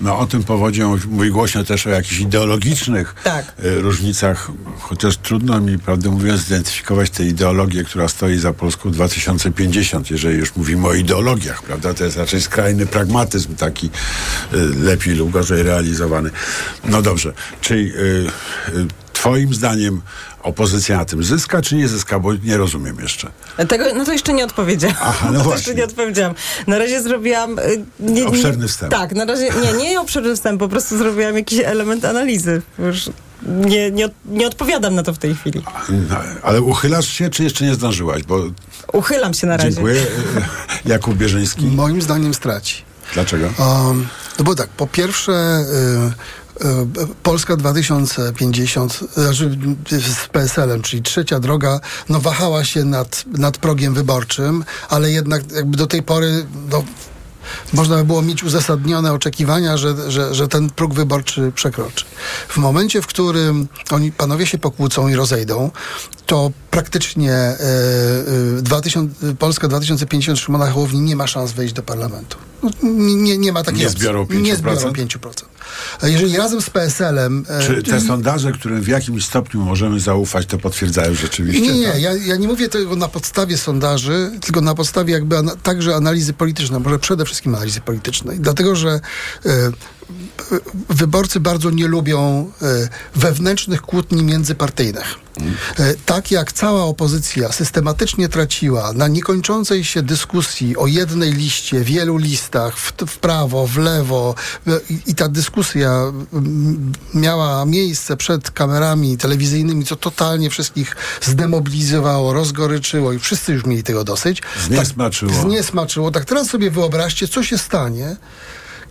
No o tym powodzie mówi głośno też o jakichś ideologicznych Tak. e, różnicach, chociaż trudno mi, prawdę mówiąc, zidentyfikować tę ideologię, która stoi za Polską 2050, jeżeli już mówimy o ideologiach, prawda? To jest raczej skrajny pragmatyzm taki e, lepiej lub gorzej realizowany. No dobrze, czyli e, twoim zdaniem opozycja na tym zyska, czy nie zyska, bo nie rozumiem jeszcze. Tego, no to jeszcze nie odpowiedziałam. Aha, no to właśnie. jeszcze nie odpowiedziałam. Na razie zrobiłam... y, Nie, Obszerny wstęp. Tak, na razie, nie, nie obszerny wstęp, po prostu zrobiłam jakiś element analizy. Już nie, nie, nie odpowiadam na to w tej chwili. No, ale uchylasz się, czy jeszcze nie zdążyłaś? Bo Uchylam się na razie. dziękuję. E, Jakub Bierzyński. Moim zdaniem straci. Dlaczego? Um, no bo tak, po pierwsze y, y, Polska 2050 znaczy z PSL-em, czyli trzecia droga, no wahała się nad, nad progiem wyborczym, ale jednak jakby do tej pory no, można by było mieć uzasadnione oczekiwania, że, że, że ten próg wyborczy przekroczy. W momencie, w którym oni panowie się pokłócą i rozejdą, to praktycznie e, e, 2000, Polska 2050 Szymona Hołowni nie ma szans wejść do parlamentu. No, Nie, nie, nie ma takiej Nie opcji. zbiorą Nie 5%? zbiorą 5%. Jeżeli razem z PSL-em... e, Czy te sondaże, którym w jakimś stopniu możemy zaufać, to potwierdzają rzeczywiście? nie, nie, tak? ja, ja nie mówię tego na podstawie sondaży, tylko na podstawie jakby ana- także analizy politycznej, może przede wszystkim analizy politycznej. Dlatego, że e, wyborcy bardzo nie lubią e, wewnętrznych kłótni międzypartyjnych. E, tak jak cała opozycja systematycznie traciła na niekończącej się dyskusji o jednej liście, wielu listach, w, w prawo, w lewo e, i, ta dyskusja mm, miała miejsce przed kamerami telewizyjnymi, co totalnie wszystkich zdemobilizowało, rozgoryczyło i wszyscy już mieli tego dosyć. Zniesmaczyło. Tak, zniesmaczyło. Tak teraz sobie wyobraźcie, co się stanie,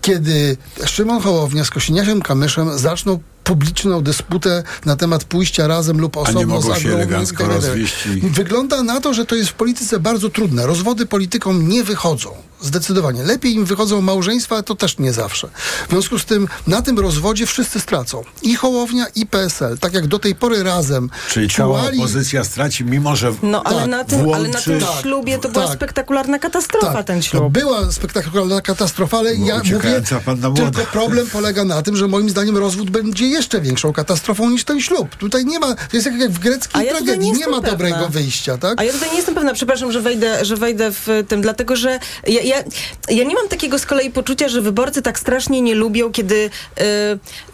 kiedy Szymon Hołownia z Kosiniakiem Kamyszem zaczną publiczną dysputę na temat pójścia razem lub osobno mogą z się Agrounią elegancko rozwieść Wygląda na to, że to jest w polityce bardzo trudne. Rozwody politykom nie wychodzą. Zdecydowanie. Lepiej im wychodzą małżeństwa, ale to też nie zawsze. W związku z tym na tym rozwodzie wszyscy stracą. I Hołownia, i PSL. Tak jak do tej pory razem Czyli cała czułali- opozycja straci, mimo że No ale, tak, na tym, ale na tym włączy- ślubie to była Tak. spektakularna katastrofa, ten To ślub. była spektakularna katastrofa, ale ja mówię, tylko problem polega na tym, że moim zdaniem rozwód będzie jeszcze większą katastrofą niż ten ślub. Tutaj nie ma, to jest jak, jak w greckiej ja tragedii, nie nie, ma pewna. dobrego wyjścia, tak? A ja tutaj nie jestem pewna, przepraszam, że wejdę, że wejdę w tym, dlatego że ja, ja, ja nie mam takiego z kolei poczucia, że wyborcy tak strasznie nie lubią, kiedy y,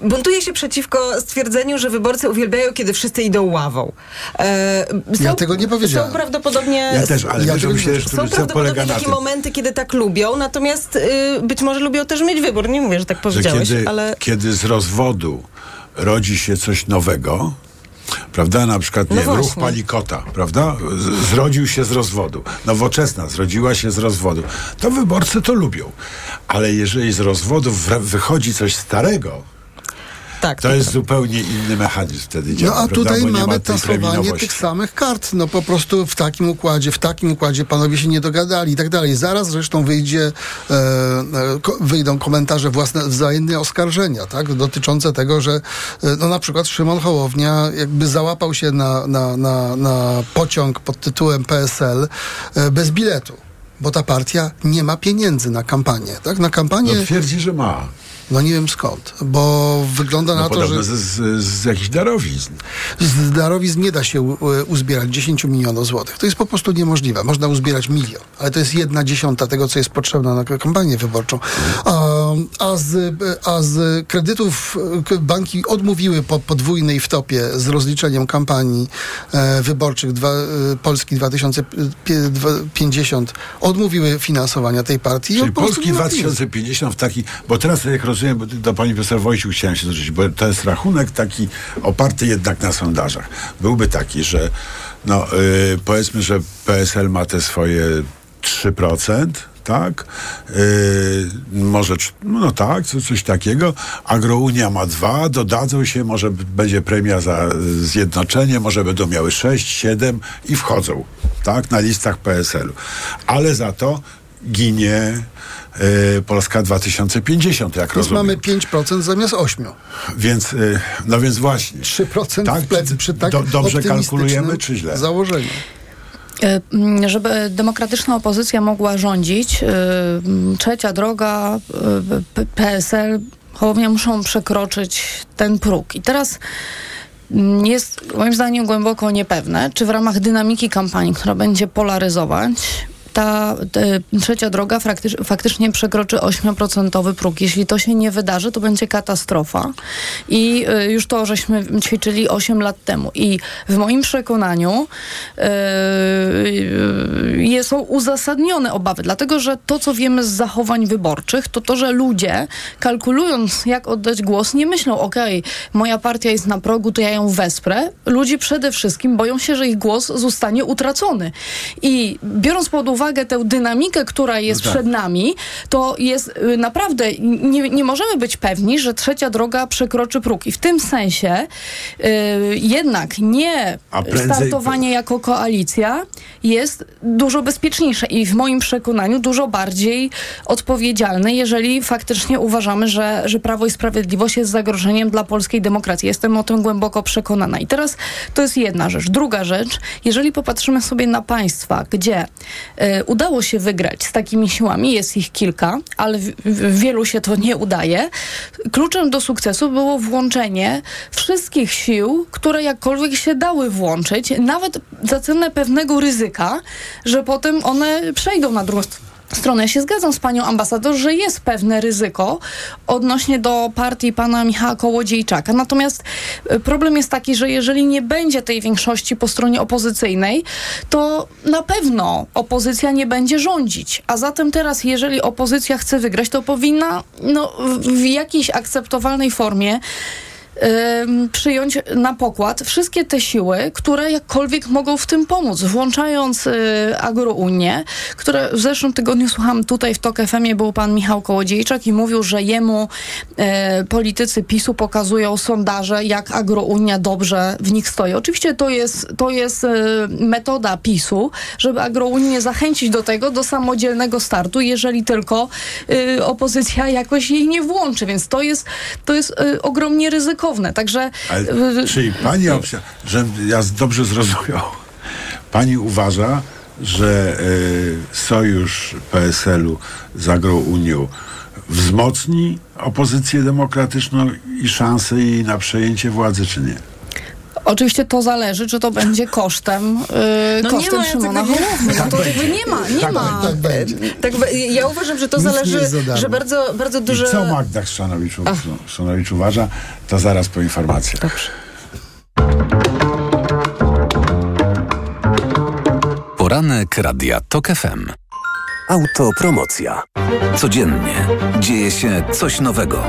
buntuję się przeciwko stwierdzeniu, że wyborcy uwielbiają, kiedy wszyscy idą ławą. E, Ja tego nie powiedziałem. Są prawdopodobnie... Ja też, ale Ja myślę, że Są prawdopodobnie takie momenty, kiedy tak lubią, natomiast y, być może lubią też mieć wybór. Nie mówię, że tak że powiedziałeś, kiedy, ale... kiedy z rozwodu rodzi się coś nowego, prawda, na przykład, nie No ruch właśnie. palikota, prawda, Z, zrodził się z rozwodu, nowoczesna zrodziła się z rozwodu, to wyborcy to lubią, ale jeżeli z rozwodu wychodzi coś starego, Tak, to jest zupełnie inny mechanizm wtedy działa, No a prawda, tutaj mamy tasowanie tych samych kart. No po prostu w takim układzie, w takim układzie panowie się nie dogadali i tak dalej. Zaraz zresztą wyjdzie, e, e, ko, wyjdą komentarze własne, wzajemne oskarżenia, tak? Dotyczące tego, że e, no na przykład Szymon Hołownia jakby załapał się na, na, na, na pociąg pod tytułem PSL e, bez biletu. Bo ta partia nie ma pieniędzy na kampanię, tak? Na kampanię... No twierdzi, że ma. No nie wiem skąd, bo wygląda No na to, że... z, z, z jakichś darowizn. Z darowizn nie da się u, uzbierać 10 milionów złotych. To jest po prostu niemożliwe. Można uzbierać milion, ale to jest jedna dziesiąta tego, co jest potrzebne na kampanię wyborczą. A, a, z, a z kredytów k- banki odmówiły po podwójnej wtopie z rozliczeniem kampanii e, wyborczych dwa, e, Polski 2050 odmówiły finansowania tej partii. Czyli Polski nie ma pieniędzy. 2050 w taki, bo teraz jak rozumiem, bo do pani profesor Wojciuk chciałem się zwrócić, bo to jest rachunek taki oparty jednak na sondażach. Byłby taki, że No, y, powiedzmy, że PSL ma te swoje 3%. Tak, yy, może, no tak, co, coś takiego. Agrounia ma dwa, dodadzą się, może będzie premia za zjednoczenie, może będą miały 6, 7 i wchodzą, tak, na listach PSL-u. Ale za to ginie Polska 2050, jak Więc rozumiem. mamy 5% zamiast 8%. Więc, no więc właśnie. 3% Tak, w plecy przy tak do- dobrze kalkulujemy, czy źle? Założeniu. E, m, Żeby demokratyczna opozycja mogła rządzić, e, m, trzecia droga, e, PSL, Hołownia muszą przekroczyć ten próg. I teraz m, jest moim zdaniem głęboko niepewne, czy w ramach dynamiki kampanii, która będzie polaryzować, ta trzecia droga faktycz, faktycznie przekroczy 8% próg. Jeśli to się nie wydarzy, to będzie katastrofa. I y, już to, żeśmy ćwiczyli 8 lat temu. I w moim przekonaniu y, y, są uzasadnione obawy, dlatego że to, co wiemy z zachowań wyborczych, to to, że ludzie kalkulując, jak oddać głos, nie myślą, okej, moja partia jest na progu, to ja ją wesprę. Ludzie przede wszystkim boją się, że ich głos zostanie utracony. I biorąc pod uwagę tę dynamikę, która jest No tak. przed nami, to jest y, naprawdę, nie, nie możemy być pewni, że trzecia droga przekroczy próg. I w tym sensie y, jednak nie prędzej- startowanie jako koalicja jest dużo bezpieczniejsze i w moim przekonaniu dużo bardziej odpowiedzialne, jeżeli faktycznie uważamy, że, że Prawo i Sprawiedliwość jest zagrożeniem dla polskiej demokracji. Jestem o tym głęboko przekonana. I teraz to jest jedna rzecz. Druga rzecz, jeżeli popatrzymy sobie na państwa, gdzie e, udało się wygrać z takimi siłami, jest ich kilka, ale w, w wielu się to nie udaje, kluczem do sukcesu było włączenie wszystkich sił, które jakkolwiek się dały włączyć, nawet za cenę pewnego ryzyka, że potem one przejdą na drugą stronę stronę. Ja się zgadzam z panią ambasador, że jest pewne ryzyko odnośnie do partii pana Michała Kołodziejczaka. Natomiast e, problem jest taki, że jeżeli nie będzie tej większości po stronie opozycyjnej, to na pewno opozycja nie będzie rządzić. A zatem teraz, jeżeli opozycja chce wygrać, to powinna no, w, jakiejś akceptowalnej formie przyjąć na pokład wszystkie te siły, które jakkolwiek mogą w tym pomóc, włączając y, Agrounię, które w zeszłym tygodniu słucham tutaj w TOK FM był pan Michał Kołodziejczak i mówił, że jemu y, politycy PiSu pokazują sondaże, jak Agrounia dobrze w nich stoi. Oczywiście to jest, to jest y, metoda PiSu, żeby Agrounię zachęcić do tego, do samodzielnego startu, jeżeli tylko y, opozycja jakoś jej nie włączy, więc to jest, to jest y, ogromnie ryzykowne. Także Ale, y, czyli pani opcja, że ja dobrze zrozumiał. Pani uważa, że y, sojusz PSL-u z Agrounią wzmocni opozycję demokratyczną i szansę jej na przejęcie władzy, czy nie? Oczywiście to zależy, czy to będzie kosztem, yy, No nie kosztem ma, Jacek, Szymona nie- Hołowni. No to Tak jakby nie ma, nie Tak ma. Tak będzie. Tak, ja uważam, że to Nic nie zależy, że bardzo, bardzo duże... I co Magda Chrzanowicz uważa, to zaraz po informacjach. Dobrze. Poranek Radia TOK FM. Autopromocja. Codziennie dzieje się coś nowego.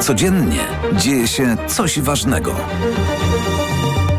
Codziennie dzieje się coś ważnego.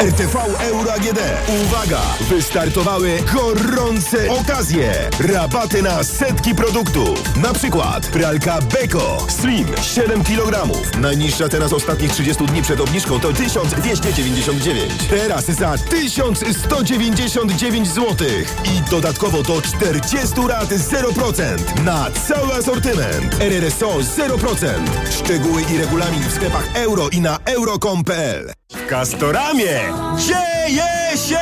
RTV Euro AGD. Uwaga! Wystartowały gorące okazje. Rabaty na setki produktów. Na przykład pralka Beko Slim 7 kg. Najniższa teraz ostatnich 30 dni przed obniżką to 1299. Teraz za 1199 zł. I dodatkowo do 40 rat 0% na cały asortyment. RRSO 0%. Szczegóły i regulamin w sklepach euro i na euro.com.pl. W Castoramie dzieje się!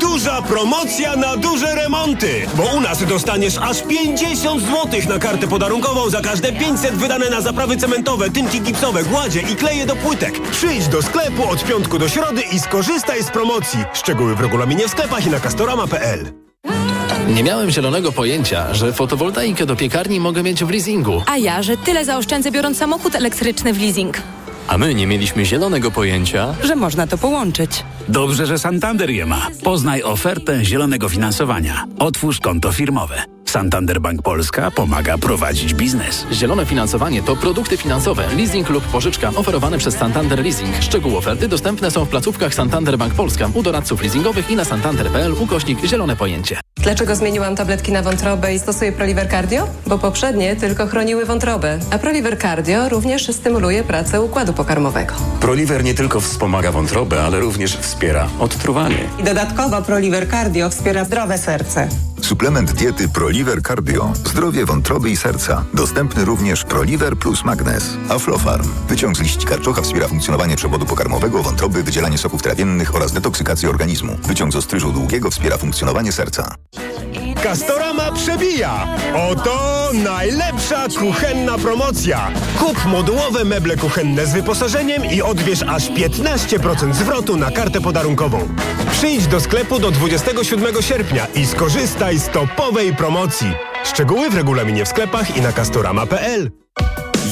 Duża promocja na duże remonty! Bo u nas dostaniesz aż 50 zł na kartę podarunkową za każde 500 wydane na zaprawy cementowe, tynki gipsowe, gładzie i kleje do płytek. Przyjdź do sklepu od piątku do środy i skorzystaj z promocji. Szczegóły w regulaminie w sklepach i na castorama.pl. Nie miałem zielonego pojęcia, że fotowoltaikę do piekarni mogę mieć w leasingu. A ja, że tyle zaoszczędzę biorąc samochód elektryczny w leasing. A my nie mieliśmy zielonego pojęcia, że można to połączyć. Dobrze, że Santander je ma. Poznaj ofertę zielonego finansowania. Otwórz konto firmowe. Santander Bank Polska pomaga prowadzić biznes. Zielone finansowanie to produkty finansowe, leasing lub pożyczka oferowane przez Santander Leasing. Szczegóły oferty dostępne są w placówkach Santander Bank Polska, u doradców leasingowych i na santander.pl ukośnik zielone pojęcie. Dlaczego zmieniłam tabletki na wątrobę i stosuję Proliver Cardio? Bo poprzednie tylko chroniły wątrobę, a Proliver Cardio również stymuluje pracę układu pokarmowego. Proliver nie tylko wspomaga wątrobę, ale również wspiera odtruwanie. I dodatkowo Proliver Cardio wspiera zdrowe serce. Suplement diety Proliver Cardio. Zdrowie wątroby i serca. Dostępny również Proliver plus Magnes. Aflofarm. Wyciąg z liści karczocha wspiera funkcjonowanie przewodu pokarmowego, wątroby, wydzielanie soków trawiennych oraz detoksykację organizmu. Wyciąg z ostryżu długiego wspiera funkcjonowanie serca. Castorama przebija! Oto najlepsza kuchenna promocja! Kup modułowe meble kuchenne z wyposażeniem i odbierz aż 15% zwrotu na kartę podarunkową. Przyjdź do sklepu do 27 sierpnia i skorzystaj topowej promocji. Szczegóły w regulaminie w sklepach i na castorama.pl.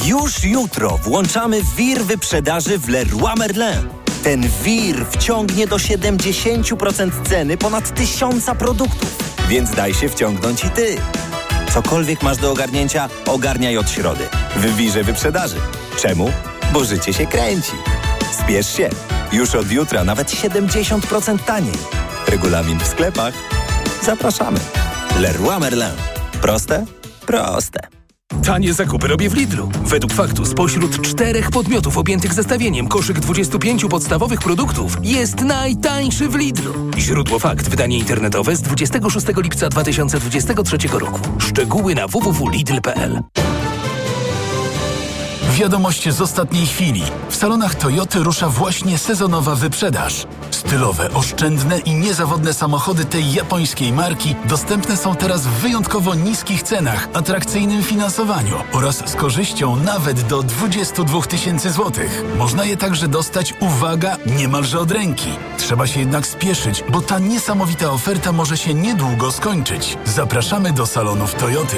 Już jutro włączamy wir wyprzedaży w Leroy Merlin. Ten wir wciągnie do 70% ceny ponad tysiąca produktów. Więc daj się wciągnąć i ty. Cokolwiek masz do ogarnięcia, ogarniaj od środy. W wirze wyprzedaży. Czemu? Bo życie się kręci. Spiesz się. Już od jutra nawet 70% taniej. Regulamin w sklepach. Zapraszamy. Leroy Merlin. Proste? Proste. Tanie zakupy robię w Lidlu. Według faktu spośród czterech podmiotów objętych zestawieniem koszyk 25 podstawowych produktów jest najtańszy w Lidlu. Źródło fakt. Wydanie internetowe z 26 lipca 2023 roku. Szczegóły na www.lidl.pl Wiadomość z ostatniej chwili. W salonach Toyoty rusza właśnie sezonowa wyprzedaż. Stylowe, oszczędne i niezawodne samochody tej japońskiej marki dostępne są teraz w wyjątkowo niskich cenach, atrakcyjnym finansowaniu oraz z korzyścią nawet do 22 tysięcy złotych. Można je także dostać, uwaga, niemalże od ręki. Trzeba się jednak spieszyć, bo ta niesamowita oferta może się niedługo skończyć. Zapraszamy do salonów Toyoty.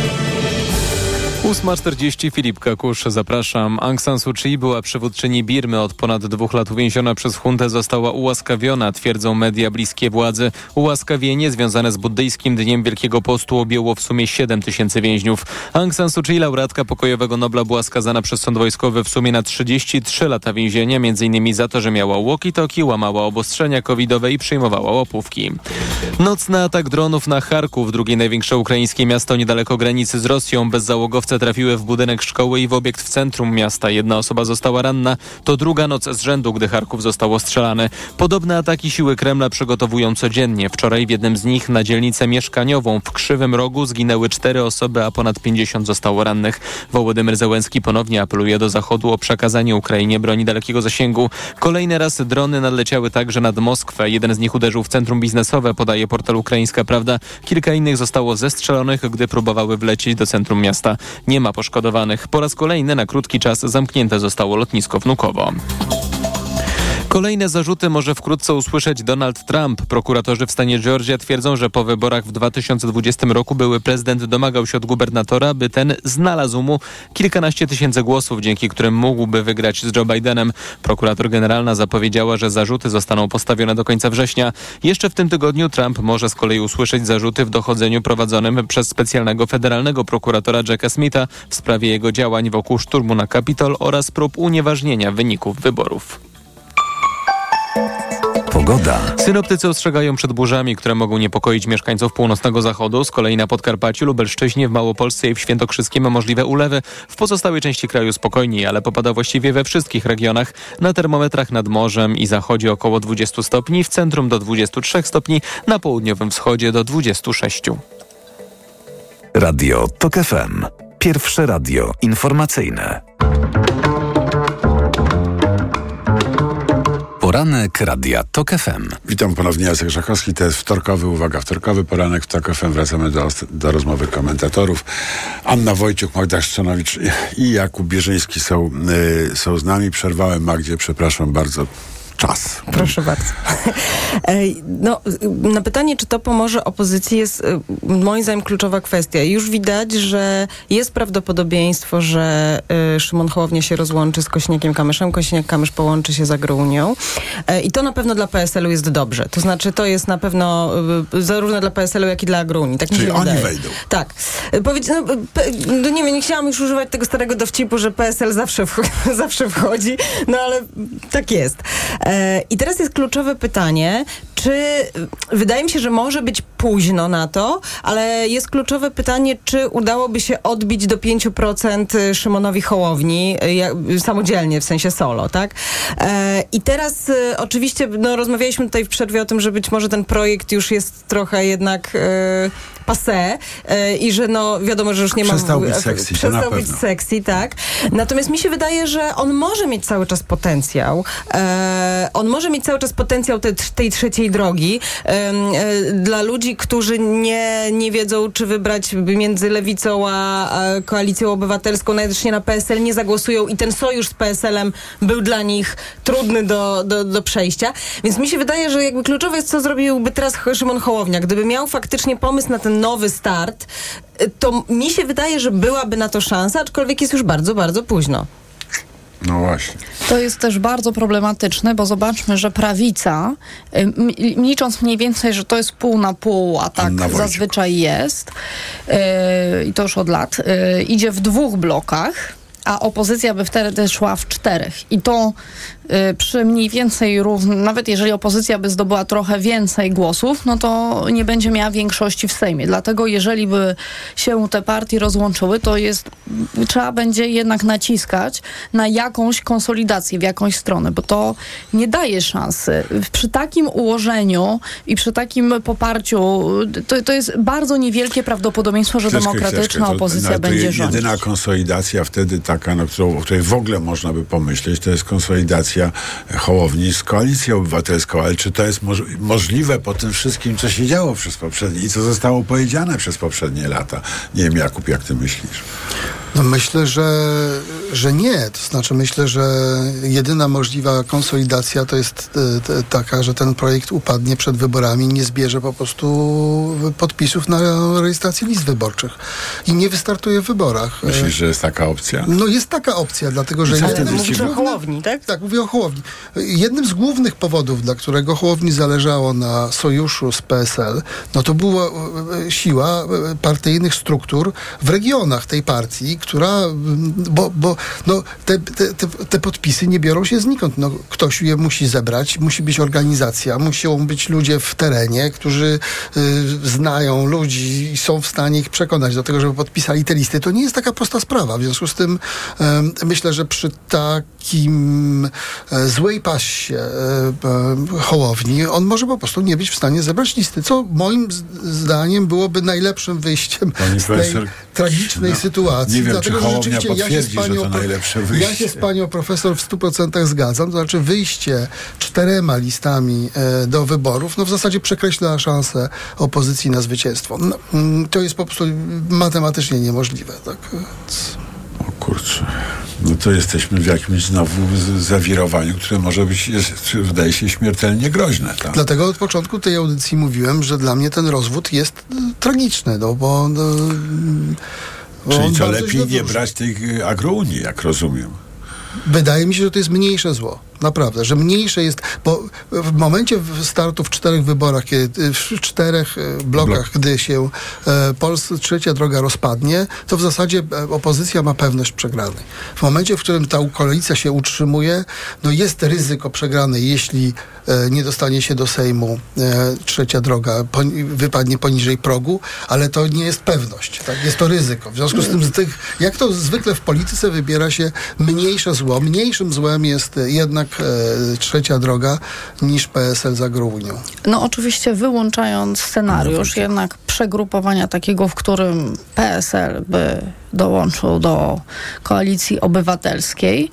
8.40 Filip Kakusz, zapraszam. Aung San Suu Kyi była przywódczyni Birmy. Od ponad dwóch lat uwięziona przez huntę została ułaskawiona, twierdzą media bliskie władzy. Ułaskawienie związane z buddyjskim Dniem Wielkiego Postu objęło w sumie 7 tysięcy więźniów. Aung San Suu Kyi, laureatka pokojowego Nobla, była skazana przez sąd wojskowy w sumie na 33 lata więzienia, m.in. za to, że miała walkie-talkie, łamała obostrzenia covidowe i przyjmowała łapówki. Nocny atak dronów na Charków, drugie największe ukraińskie miasto niedaleko granicy z Rosją. Trafiły w budynek szkoły i w obiekt w centrum miasta. Jedna osoba została ranna. To druga noc z rzędu, gdy Charków został ostrzelany. Podobne ataki siły Kremla przygotowują codziennie. Wczoraj w jednym z nich na dzielnicę mieszkaniową w Krzywym Rogu zginęły cztery osoby, a ponad 50 zostało rannych. Wołodymyr Zełenski ponownie apeluje do Zachodu o przekazanie Ukrainie broni dalekiego zasięgu. Kolejny raz drony nadleciały także nad Moskwę. Jeden z nich uderzył w centrum biznesowe, podaje portal Ukraińska Prawda. Kilka innych zostało zestrzelonych, gdy próbowały wlecieć do centrum miasta. Nie ma poszkodowanych. Po raz kolejny na krótki czas zamknięte zostało lotnisko Wnukowo. Kolejne zarzuty może wkrótce usłyszeć Donald Trump. Prokuratorzy w stanie Georgia twierdzą, że po wyborach w 2020 roku były prezydent domagał się od gubernatora, by ten znalazł mu kilkanaście tysięcy głosów, dzięki którym mógłby wygrać z Joe Bidenem. Prokurator generalna zapowiedziała, że zarzuty zostaną postawione do końca września. Jeszcze w tym tygodniu Trump może z kolei usłyszeć zarzuty w dochodzeniu prowadzonym przez specjalnego federalnego prokuratora Jacka Smitha w sprawie jego działań wokół szturmu na Kapitol oraz prób unieważnienia wyników wyborów. Pogoda. Synoptycy ostrzegają przed burzami, które mogą niepokoić mieszkańców północnego zachodu. Z kolei na Podkarpaciu, Lubelszczyźnie, w Małopolsce i w Świętokrzyskiem możliwe ulewy. W pozostałej części kraju spokojniej, ale popada właściwie we wszystkich regionach. Na termometrach nad morzem i zachodzie około 20 stopni, w centrum do 23 stopni, na południowym wschodzie do 26. Radio TOK FM. Pierwsze radio informacyjne. Poranek Radia TOK FM. Witam ponownie, Jacek Żakowski. To jest wtorkowy, uwaga, wtorkowy poranek w TOK FM. Wracamy do, do rozmowy komentatorów. Anna Wojciuk, Magda Szczanowicz i Jakub Bierzyński są, y, są z nami. Przerwałem Magdzie, przepraszam bardzo. Czas. Proszę bardzo. No, na pytanie, czy to pomoże opozycji, jest y, moim zdaniem kluczowa kwestia. Już widać, że jest prawdopodobieństwo, że y, Szymon Hołownia się rozłączy z Kośniakiem Kamyszem, Kośniak-Kamysz połączy się z Agrounią. E, I to na pewno dla PSL-u jest dobrze. To znaczy, to jest na pewno zarówno dla PSL-u, jak i dla Agrounii. Tak Czyli oni wydaje. wejdą. Tak. Powiedz, no, no nie wiem, nie chciałam już używać tego starego dowcipu, że PSL zawsze, wch- zawsze wchodzi, no ale tak jest. E, I teraz jest kluczowe pytanie, czy wydaje mi się, że może być późno na to, ale jest kluczowe pytanie, czy udałoby się odbić do 5% Szymonowi Hołowni ja- samodzielnie, w sensie solo, tak? E, I teraz oczywiście, no rozmawialiśmy tutaj w przerwie o tym, że być może ten projekt już jest trochę jednak passé i że no wiadomo, że już nie ma... Przestał być sexy, Przestał być sexy, tak. Natomiast mi się wydaje, że on może mieć cały czas potencjał. E, on może mieć cały czas potencjał te, tej trzeciej drogi. E, dla ludzi, którzy nie, nie wiedzą, czy wybrać między lewicą a, a koalicją obywatelską, jeśli na PSL nie zagłosują i ten sojusz z PSL-em był dla nich trudny do, do, do przejścia. Więc mi się wydaje, że jakby kluczowe jest, co zrobiłby teraz Szymon Hołownia. Gdyby miał faktycznie pomysł na ten nowy start, to mi się wydaje, że byłaby na to szansa, aczkolwiek jest już bardzo, bardzo późno. No właśnie. To jest też bardzo problematyczne, bo zobaczmy, że prawica, licząc mniej więcej, że to jest pół na pół, a tak zazwyczaj jest, y, i to już od lat, y, idzie w dwóch blokach, a opozycja by wtedy szła w czterech. I to przy mniej więcej równym, nawet jeżeli opozycja by zdobyła trochę więcej głosów, no to nie będzie miała większości w Sejmie. Dlatego jeżeli by się te partie rozłączyły, to jest, trzeba będzie jednak naciskać na jakąś konsolidację w jakąś stronę, bo to nie daje szansy. Przy takim ułożeniu i przy takim poparciu, to, to jest bardzo niewielkie prawdopodobieństwo, że demokratyczna to- opozycja no, to będzie je- rządzić. Jedyna konsolidacja wtedy taka, no, którą, o której w ogóle można by pomyśleć, to jest konsolidacja Hołowni z Koalicją Obywatelską. Ale czy to jest moż- możliwe po tym wszystkim, co się działo przez poprzednie i co zostało powiedziane przez poprzednie lata? Nie wiem, Jakub, jak ty myślisz? No myślę, że, że nie. To znaczy myślę, że jedyna możliwa konsolidacja to jest e, taka, że ten projekt upadnie przed wyborami, nie zbierze po prostu podpisów na rejestrację list wyborczych i nie wystartuje w wyborach. Myślisz, że jest taka opcja? No jest taka opcja, dlatego że... Co jednym wtedy z ci- głównych- Hołowni, tak? Tak, mówię o Hołowni. Jednym z głównych powodów, dla którego Hołowni zależało na sojuszu z PSL, no to była e, e, siła e, partyjnych struktur w regionach tej partii, która, mm, bo, bo no, te, te, te, podpisy nie biorą się znikąd. No, ktoś je musi zebrać, musi być organizacja, muszą być ludzie w terenie, którzy y, znają ludzi i są w stanie ich przekonać do tego, żeby podpisali te listy. To nie jest taka prosta sprawa. W związku z tym em, myślę, że przy takim e, złej pasie e, Hołowni, on może po prostu nie być w stanie zebrać listy, co moim zdaniem byłoby najlepszym wyjściem Pani z tej profesor, tragicznej no, sytuacji. Wiem, Dlatego, czy Hołownia rzeczywiście ja się z potwierdzi, że to panią, najlepsze ja wyjście. się z panią profesor w 100% zgadzam. To znaczy wyjście czterema listami e, do wyborów, no w zasadzie przekreśla szansę opozycji na zwycięstwo. No, mm, to jest po prostu matematycznie niemożliwe. Tak? O kurczę. No to jesteśmy w jakimś znowu zawirowaniu, które może być, jest, wydaje się, śmiertelnie groźne. Tak? Dlatego od początku tej audycji mówiłem, że dla mnie ten rozwód jest e, tragiczny, no bo... No, bo Czyli bardzo lepiej nie brać tej y, agrounii, jak rozumiem. Wydaje mi się, że to jest mniejsze zło. Naprawdę, że mniejsze jest, bo w momencie startu w czterech wyborach, kiedy, w czterech e, blokach, Blok. gdy się e, trzecia droga rozpadnie, to w zasadzie e, opozycja ma pewność przegranej. W momencie, w którym ta koalicja się utrzymuje, no jest ryzyko przegranej, jeśli e, nie dostanie się do Sejmu e, trzecia droga, poni- wypadnie poniżej progu, ale to nie jest pewność, tak? jest to ryzyko. W związku z tym, z tych, jak to zwykle w polityce wybiera się mniejsze zło. Mniejszym złem jest e, e, trzecia droga niż PSL za Grunią. No oczywiście wyłączając scenariusz jednak przegrupowania takiego, w którym PSL by dołączył do koalicji obywatelskiej,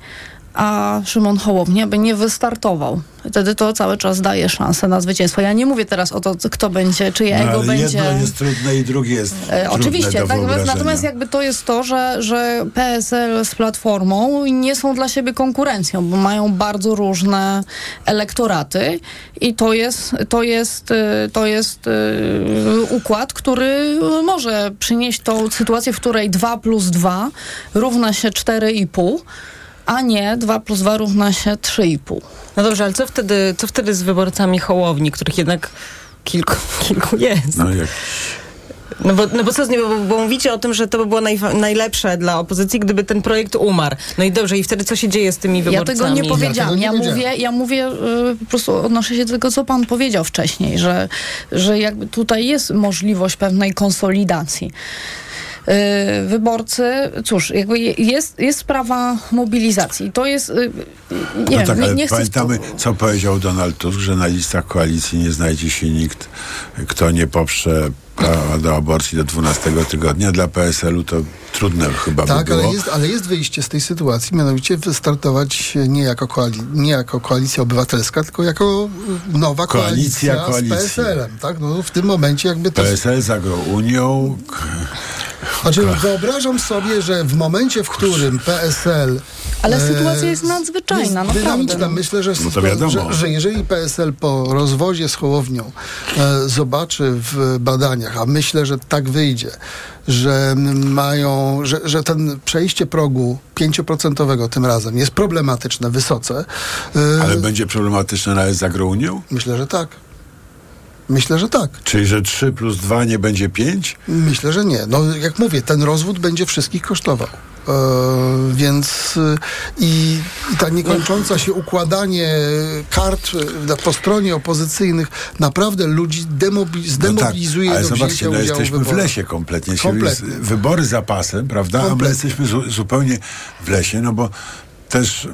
a Szymon Hołownia by nie wystartował. Wtedy to cały czas daje szansę na zwycięstwo. Ja nie mówię teraz o to, kto będzie, czyje No, ego będzie. jedno jest trudne i drugie jest E, trudne Oczywiście, tak, natomiast jakby to jest to, że, że PSL z Platformą nie są dla siebie konkurencją, bo mają bardzo różne elektoraty i to jest, to jest, y, to jest y, układ, który może przynieść tą sytuację, w której 2 plus 2 równa się 4,5, a nie 2 plus 2 równa się 3,5. No dobrze, ale co wtedy, co wtedy z wyborcami Hołowni, których jednak kilku, kilku jest? No jak No bo, no bo co z nim, bo, bo mówicie o tym, że to by było najlepsze dla opozycji, gdyby ten projekt umarł. No i dobrze, i wtedy co się dzieje z tymi Ja wyborcami? tego nie powiedziałam. Ja, mówię, ja mówię y, po prostu odnoszę się do tego, co pan powiedział wcześniej, że, że jakby tutaj jest możliwość pewnej konsolidacji. Y, Wyborcy, cóż, jakby je- jest, jest sprawa mobilizacji. To jest, y, nie no wiem, tak, nie, nie pamiętamy, co powiedział Donald Tusk, że na listach koalicji nie znajdzie się nikt, kto nie poprze prawa do aborcji do 12 tygodnia. Dla PSL-u to trudne chyba Tak, by było. ale jest, ale jest wyjście z tej sytuacji, mianowicie wystartować nie jako, koali- nie jako koalicja obywatelska, tylko jako y, nowa Koalicja koalicja, z PSL-em. Tak? No, w tym momencie jakby to... PSL zagrał Unią, Znaczy, wyobrażam sobie, że w momencie, w którym PSL. Ale e, sytuacja jest nadzwyczajna, jest naprawdę. Dynamiczna. Myślę, że, No to wiadomo. że, że jeżeli PSL po rozwozie z Hołownią e, zobaczy w badaniach, a myślę, że tak wyjdzie, że mają, że, że ten przejście progu 5% tym razem jest problematyczne wysoce. e, ale będzie problematyczne nawet z Agrounią? Myślę, że tak. Myślę, że tak. Czyli, że 3 plus 2 nie będzie 5? Myślę, że nie. No, jak mówię, ten rozwód będzie wszystkich kosztował. E, więc i, i ta niekończąca się układanie kart y, po stronie opozycyjnych naprawdę ludzi demobi- zdemobilizuje No tak, ale do zobaczcie, no w jesteśmy w wyborach. lesie kompletnie. Kompletnie. Wybory za pasem, prawda? A my Kompletnie. jesteśmy zu, zupełnie w lesie, no bo też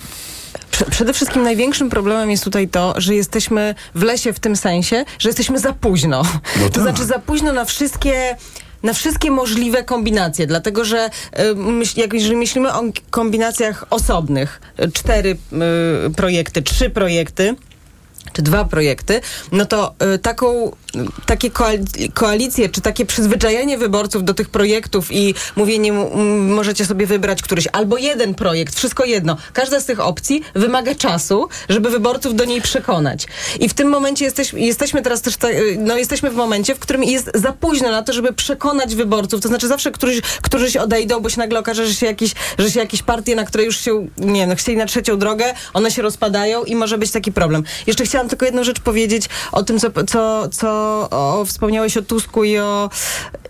Prze- Przede wszystkim największym problemem jest tutaj to, że jesteśmy w lesie w tym sensie, że jesteśmy za późno. No to tak. znaczy za późno na wszystkie na wszystkie możliwe kombinacje, dlatego że myśl, jak, jeżeli myślimy o kombinacjach osobnych, y, cztery y, projekty, trzy projekty, czy dwa projekty, no to y, taką, y, takie koal- koalicje, czy takie przyzwyczajenie wyborców do tych projektów i mówienie, mm, możecie sobie wybrać któryś, albo jeden projekt, wszystko jedno. Każda z tych opcji wymaga czasu, żeby wyborców do niej przekonać. I w tym momencie jesteś, jesteśmy teraz też, ta, y, no jesteśmy w momencie, w którym jest za późno na to, żeby przekonać wyborców. To znaczy zawsze któryś, któryś odejdą, bo się nagle okaże, że się jakieś, że się jakieś partie, na które już się, nie no, chcieli na trzecią drogę, one się rozpadają i może być taki problem. Jeszcze chciałam tylko jedną rzecz powiedzieć o tym, co, co, co o, wspomniałeś o Tusku i o,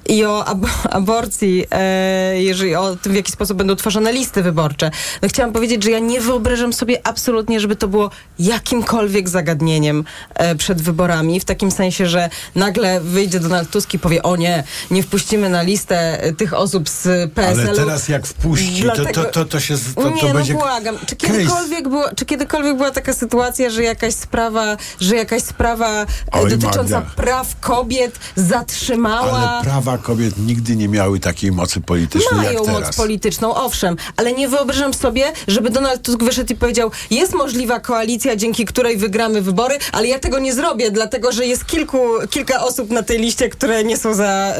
i o ab aborcji, e, jeżeli o tym, w jaki sposób będą tworzone listy wyborcze. No chciałam powiedzieć, że ja nie wyobrażam sobie absolutnie, żeby to było jakimkolwiek zagadnieniem e, przed wyborami, w takim sensie, że nagle wyjdzie Donald Tusk i powie, o nie, nie wpuścimy na listę e, tych osób z PSL-u. Ale teraz jak wpuści, to, to, to, to się to, nie, to będzie no błagam. Czy kiedykolwiek, było, czy kiedykolwiek była taka sytuacja, że jakaś sprawa, że jakaś sprawa e, Oj, dotycząca Magda. praw kobiet zatrzymała... Ale prawa kobiet nigdy nie miały takiej mocy politycznej Mają jak moc teraz. polityczną, owszem, ale nie wyobrażam sobie, żeby Donald Tusk wyszedł i powiedział, jest możliwa koalicja, dzięki której wygramy wybory, ale ja tego nie zrobię, dlatego że jest kilku, kilka osób na tej liście, które nie są za,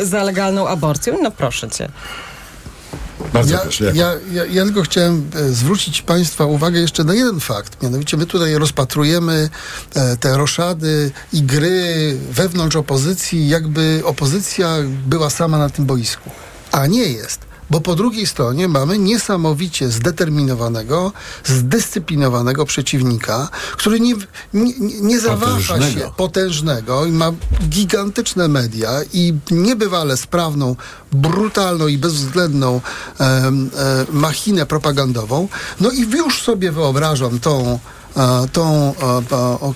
y, za legalną aborcją. No proszę cię. Bardzo Ja, proszę. Ja, ja, ja tylko chciałem e, zwrócić Państwa uwagę jeszcze na jeden fakt. Mianowicie my tutaj rozpatrujemy e, te roszady i gry wewnątrz opozycji, jakby opozycja była sama na tym boisku. A nie jest. Bo po drugiej stronie mamy niesamowicie zdeterminowanego, zdyscyplinowanego przeciwnika, który nie, nie, nie zawaha się Potężnego. i ma gigantyczne media i niebywale sprawną, brutalną i bezwzględną em, e, machinę propagandową. No i już sobie wyobrażam tą e, tą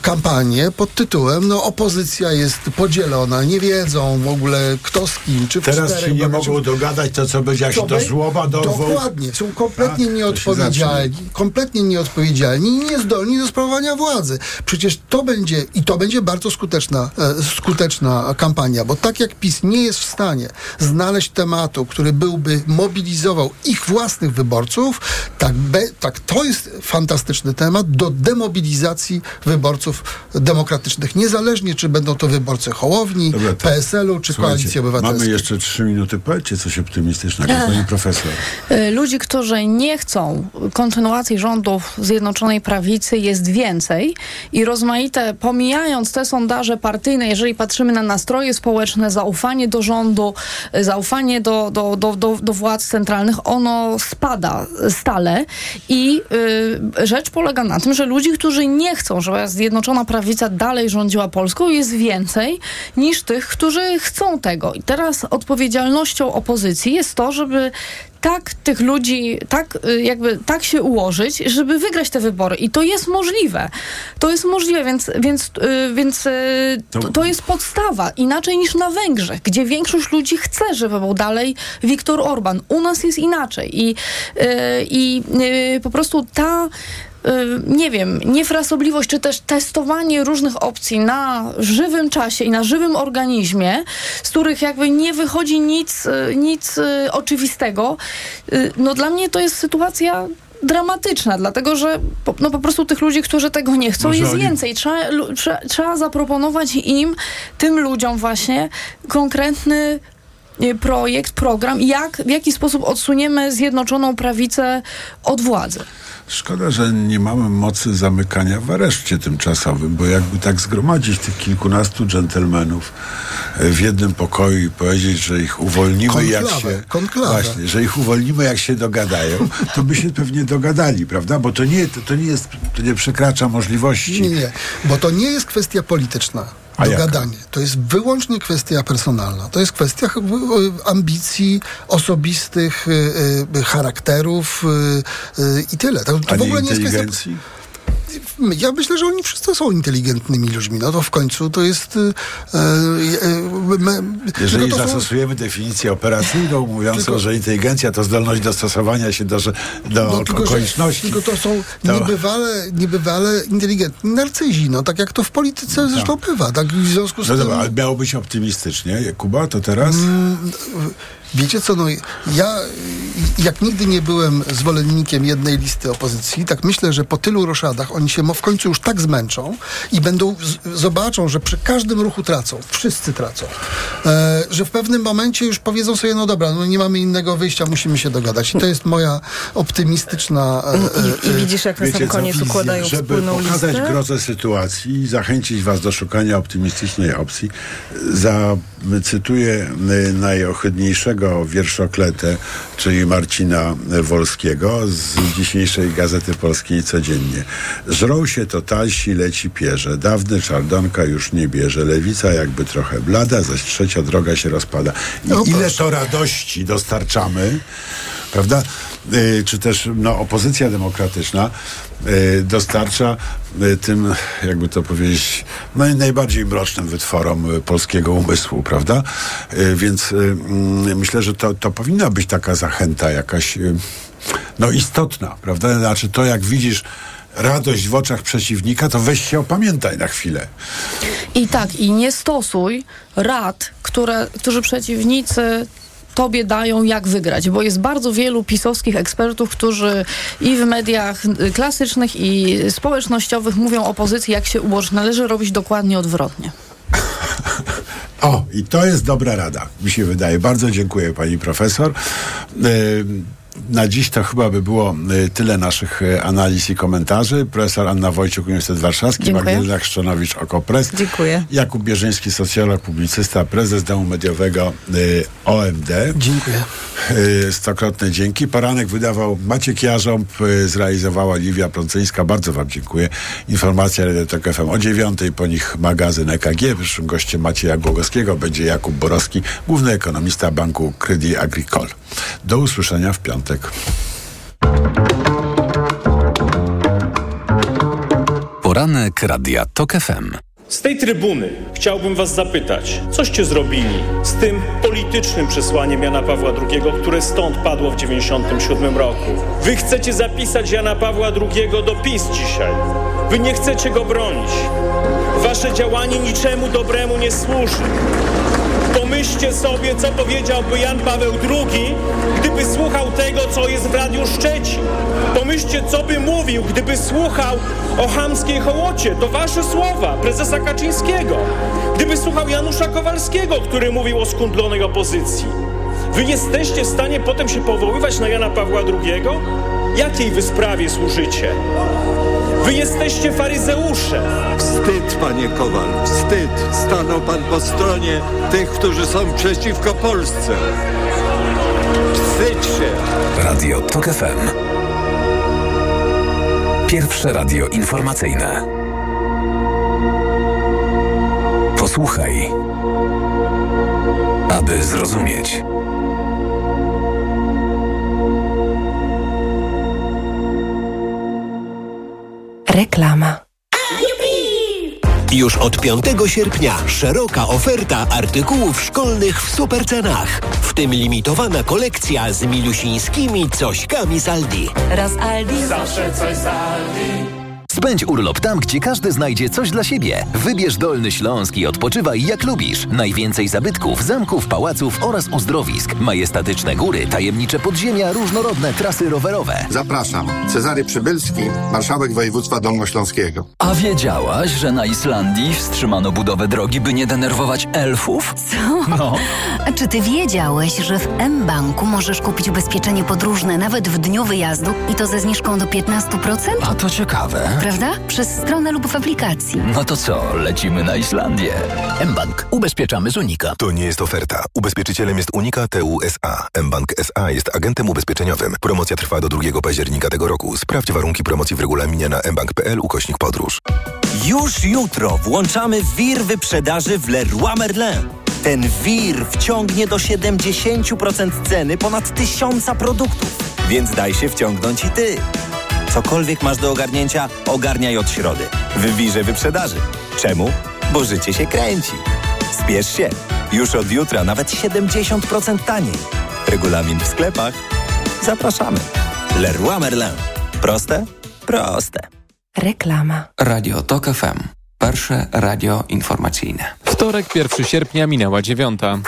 kampanię pod tytułem no opozycja jest podzielona, nie wiedzą w ogóle kto z kim, czy w Teraz się nie mogą dogadać, to co będzie, jak się do żłoba dorwą. Dokładnie, są kompletnie się nieodpowiedzialni, kompletnie nieodpowiedzialni i niezdolni do sprawowania władzy. Przecież to będzie, i to będzie bardzo skuteczna, e, skuteczna kampania, bo tak jak PiS nie jest w stanie znaleźć tematu, który byłby mobilizował ich własnych wyborców, tak, be, tak to jest fantastyczny temat do demobilizacji wyborców demokratycznych, niezależnie czy będą to wyborcy Hołowni, PSL-u czy Słuchajcie, Koalicji Obywatelskiej. Mamy jeszcze trzy minuty. Powiedzcie coś optymistycznego, pani profesor. Y, Ludzi, którzy nie chcą kontynuacji rządów Zjednoczonej Prawicy jest więcej i rozmaite, pomijając te sondaże partyjne, jeżeli patrzymy na nastroje społeczne, zaufanie do rządu, y, zaufanie do, do, do, do, do władz centralnych, ono spada stale i y, rzecz polega na tym, że ludzi, którzy nie chcą, żeby Zjednoczona Prawica dalej rządziła Polską jest więcej niż tych, którzy chcą tego. I teraz odpowiedzialnością opozycji jest to, żeby tak tych ludzi, tak y, jakby tak się ułożyć, żeby wygrać te wybory. I to jest możliwe. To jest możliwe, więc, więc, y, więc y, to, to jest podstawa. Inaczej niż na Węgrzech, gdzie większość ludzi chce, żeby był dalej Viktor Orban. U nas jest inaczej. I, i y, po prostu ta nie wiem, niefrasobliwość, czy też testowanie różnych opcji na żywym czasie i na żywym organizmie, z których jakby nie wychodzi nic, y, nic y, oczywistego, y, no dla mnie to jest sytuacja dramatyczna, dlatego że po, no po prostu tych ludzi, którzy tego nie chcą, Może jest oni- więcej. Trzeba, trzeba, trzeba zaproponować im, tym ludziom właśnie, konkretny y, projekt, program, jak, w jaki sposób odsuniemy Zjednoczoną Prawicę od władzy. Szkoda, że nie mamy mocy zamykania w areszcie tymczasowym, bo jakby tak zgromadzić tych kilkunastu dżentelmenów e, w jednym pokoju i powiedzieć, że ich uwolnimy jak się... konklawę. Właśnie, że ich uwolnimy jak się dogadają, to by się pewnie dogadali, prawda? Bo to nie, to, to nie jest, to nie przekracza możliwości. Nie, nie, bo to nie jest kwestia polityczna. A? Dogadanie. To jest wyłącznie kwestia personalna. To jest kwestia ambicji osobistych, y, y, charakterów y, i tyle. To, to w ogóle nie jest kwestia. Ja myślę, że oni wszyscy są inteligentnymi ludźmi. No to w końcu to jest. y, y, me- Jeżeli to są- zastosujemy definicję operacyjną mówiącą, Tylko- że inteligencja to zdolność dostosowania się do, że- do No, tylko, że, okoliczności. tylko to są to- niebywale, niebywale inteligentni narcyzi, no tak jak to w polityce zresztą bywa. Tak w związku z No tym. dobra, ale miało być optymistycznie. Kuba, to teraz? Mm, Wiecie co, no ja jak nigdy nie byłem zwolennikiem jednej listy opozycji, tak myślę, że po tylu roszadach oni się w końcu już tak zmęczą i będą, z, zobaczą, że przy każdym ruchu tracą, wszyscy tracą, e, że w pewnym momencie już powiedzą sobie, no dobra, no nie mamy innego wyjścia, musimy się dogadać. I to jest moja optymistyczna... E, I, I widzisz, jak na sam co, koniec wizję, układają Żeby wspólną pokazać listę? grozę sytuacji i zachęcić was do szukania optymistycznej opcji, zacytuję y, najohydniejszego wierszokletę, czyli Marcina Wolskiego z dzisiejszej Gazety Polskiej codziennie. Żrą się totalsi, leci pierze. Dawny czardonka już nie bierze. Lewica jakby trochę blada, zaś trzecia droga się rozpada. I No ile to radości dostarczamy, prawda? Y, czy też no, opozycja demokratyczna y, dostarcza y, tym, jakby to powiedzieć, no, najbardziej mrocznym wytworom polskiego umysłu, prawda? Więc mm, myślę, że to, to powinna być taka zachęta jakaś no, istotna, prawda? Znaczy to, jak widzisz radość w oczach przeciwnika, to weź się opamiętaj na chwilę. I tak, i nie stosuj rad, które, którzy przeciwnicy tobie dają, jak wygrać, bo jest bardzo wielu pisowskich ekspertów, którzy i w mediach klasycznych, i społecznościowych mówią opozycji, jak się ułożyć. Należy robić dokładnie odwrotnie. O, i to jest dobra rada, mi się wydaje. Bardzo dziękuję pani profesor. Yy, Na dziś to chyba by było y, tyle naszych y, analiz i komentarzy. Profesor Anna Wojciuk, Uniwersytet Warszawski. Magdalena Chrzczonowicz, Okopres. Dziękuję. Jakub Bierzyński, socjolog, publicysta, prezes Domu Mediowego y, OMD. Dziękuję. Stokrotne dzięki. Poranek wydawał Maciek Jarząb, zrealizowała Liwia Prącyńska. Bardzo Wam dziękuję. Informacja Redetok FM o dziewiątej, po nich magazyn EKG. Wyższym gościem Macieja Głogowskiego będzie Jakub Borowski, główny ekonomista Banku Credit Agricole. Do usłyszenia w piątek. Poranek Radia TOK FM. Z tej trybuny chciałbym Was zapytać, coście zrobili z tym politycznym przesłaniem Jana Pawła II, które stąd padło w 1997 roku. Wy chcecie zapisać Jana Pawła II do PiS dzisiaj. Wy nie chcecie go bronić. Wasze działanie niczemu dobremu nie służy. Pomyślcie sobie, co powiedziałby Jan Paweł II, gdyby słuchał tego, co jest w Radiu Szczecin. Pomyślcie, co by mówił, gdyby słuchał o chamskiej hołocie. To wasze słowa, prezesa Kaczyńskiego. Gdyby słuchał Janusza Kowalskiego, który mówił o skundlonej opozycji. Wy jesteście w stanie potem się powoływać na Jana Pawła II? Jakiej wy sprawie służycie? Wy jesteście faryzeusze. Wstyd, panie Kowal, wstyd. Stanął pan po stronie tych, którzy są przeciwko Polsce. Wstydź się. Radio TOK FM. Pierwsze radio informacyjne. Posłuchaj, aby zrozumieć. Reklama. Już od 5 sierpnia szeroka oferta artykułów szkolnych w supercenach. W tym limitowana kolekcja z milusińskimi cośkami z Aldi. Raz Aldi. Zawsze coś z Aldi. Spędź urlop tam, gdzie każdy znajdzie coś dla siebie. Wybierz Dolny Śląsk i odpoczywaj jak lubisz. Najwięcej zabytków, zamków, pałaców oraz uzdrowisk. Majestatyczne góry, tajemnicze podziemia, różnorodne trasy rowerowe. Zapraszam. Cezary Przybylski, marszałek województwa dolnośląskiego. A wiedziałaś, że na Islandii wstrzymano budowę drogi, by nie denerwować elfów? Co? No. A czy ty wiedziałeś, że w M-Banku możesz kupić ubezpieczenie podróżne nawet w dniu wyjazdu i to ze zniżką do 15%? A to ciekawe. Prawda? Przez stronę lub w aplikacji. No to co, lecimy na Islandię? mBank. Ubezpieczamy z Unika. To nie jest oferta. Ubezpieczycielem jest Unika TUSA. mBank SA jest agentem ubezpieczeniowym. Promocja trwa do 2 października tego roku. Sprawdź warunki promocji w regulaminie na mbank.pl ukośnik podróż. Już jutro włączamy wir wyprzedaży w Leroy Merlin. Ten wir wciągnie do 70% ceny ponad tysiąca produktów. Więc daj się wciągnąć i ty. Cokolwiek masz do ogarnięcia, ogarniaj od środy. W wirze wyprzedaży. Czemu? Bo życie się kręci. Spiesz się. Już od jutra nawet 70% taniej. Regulamin w sklepach. Zapraszamy. Leroy Merlin. Proste? Proste. Reklama. Radio TOK FM. Pierwsze radio informacyjne. Wtorek, 1 sierpnia minęła dziewiąta.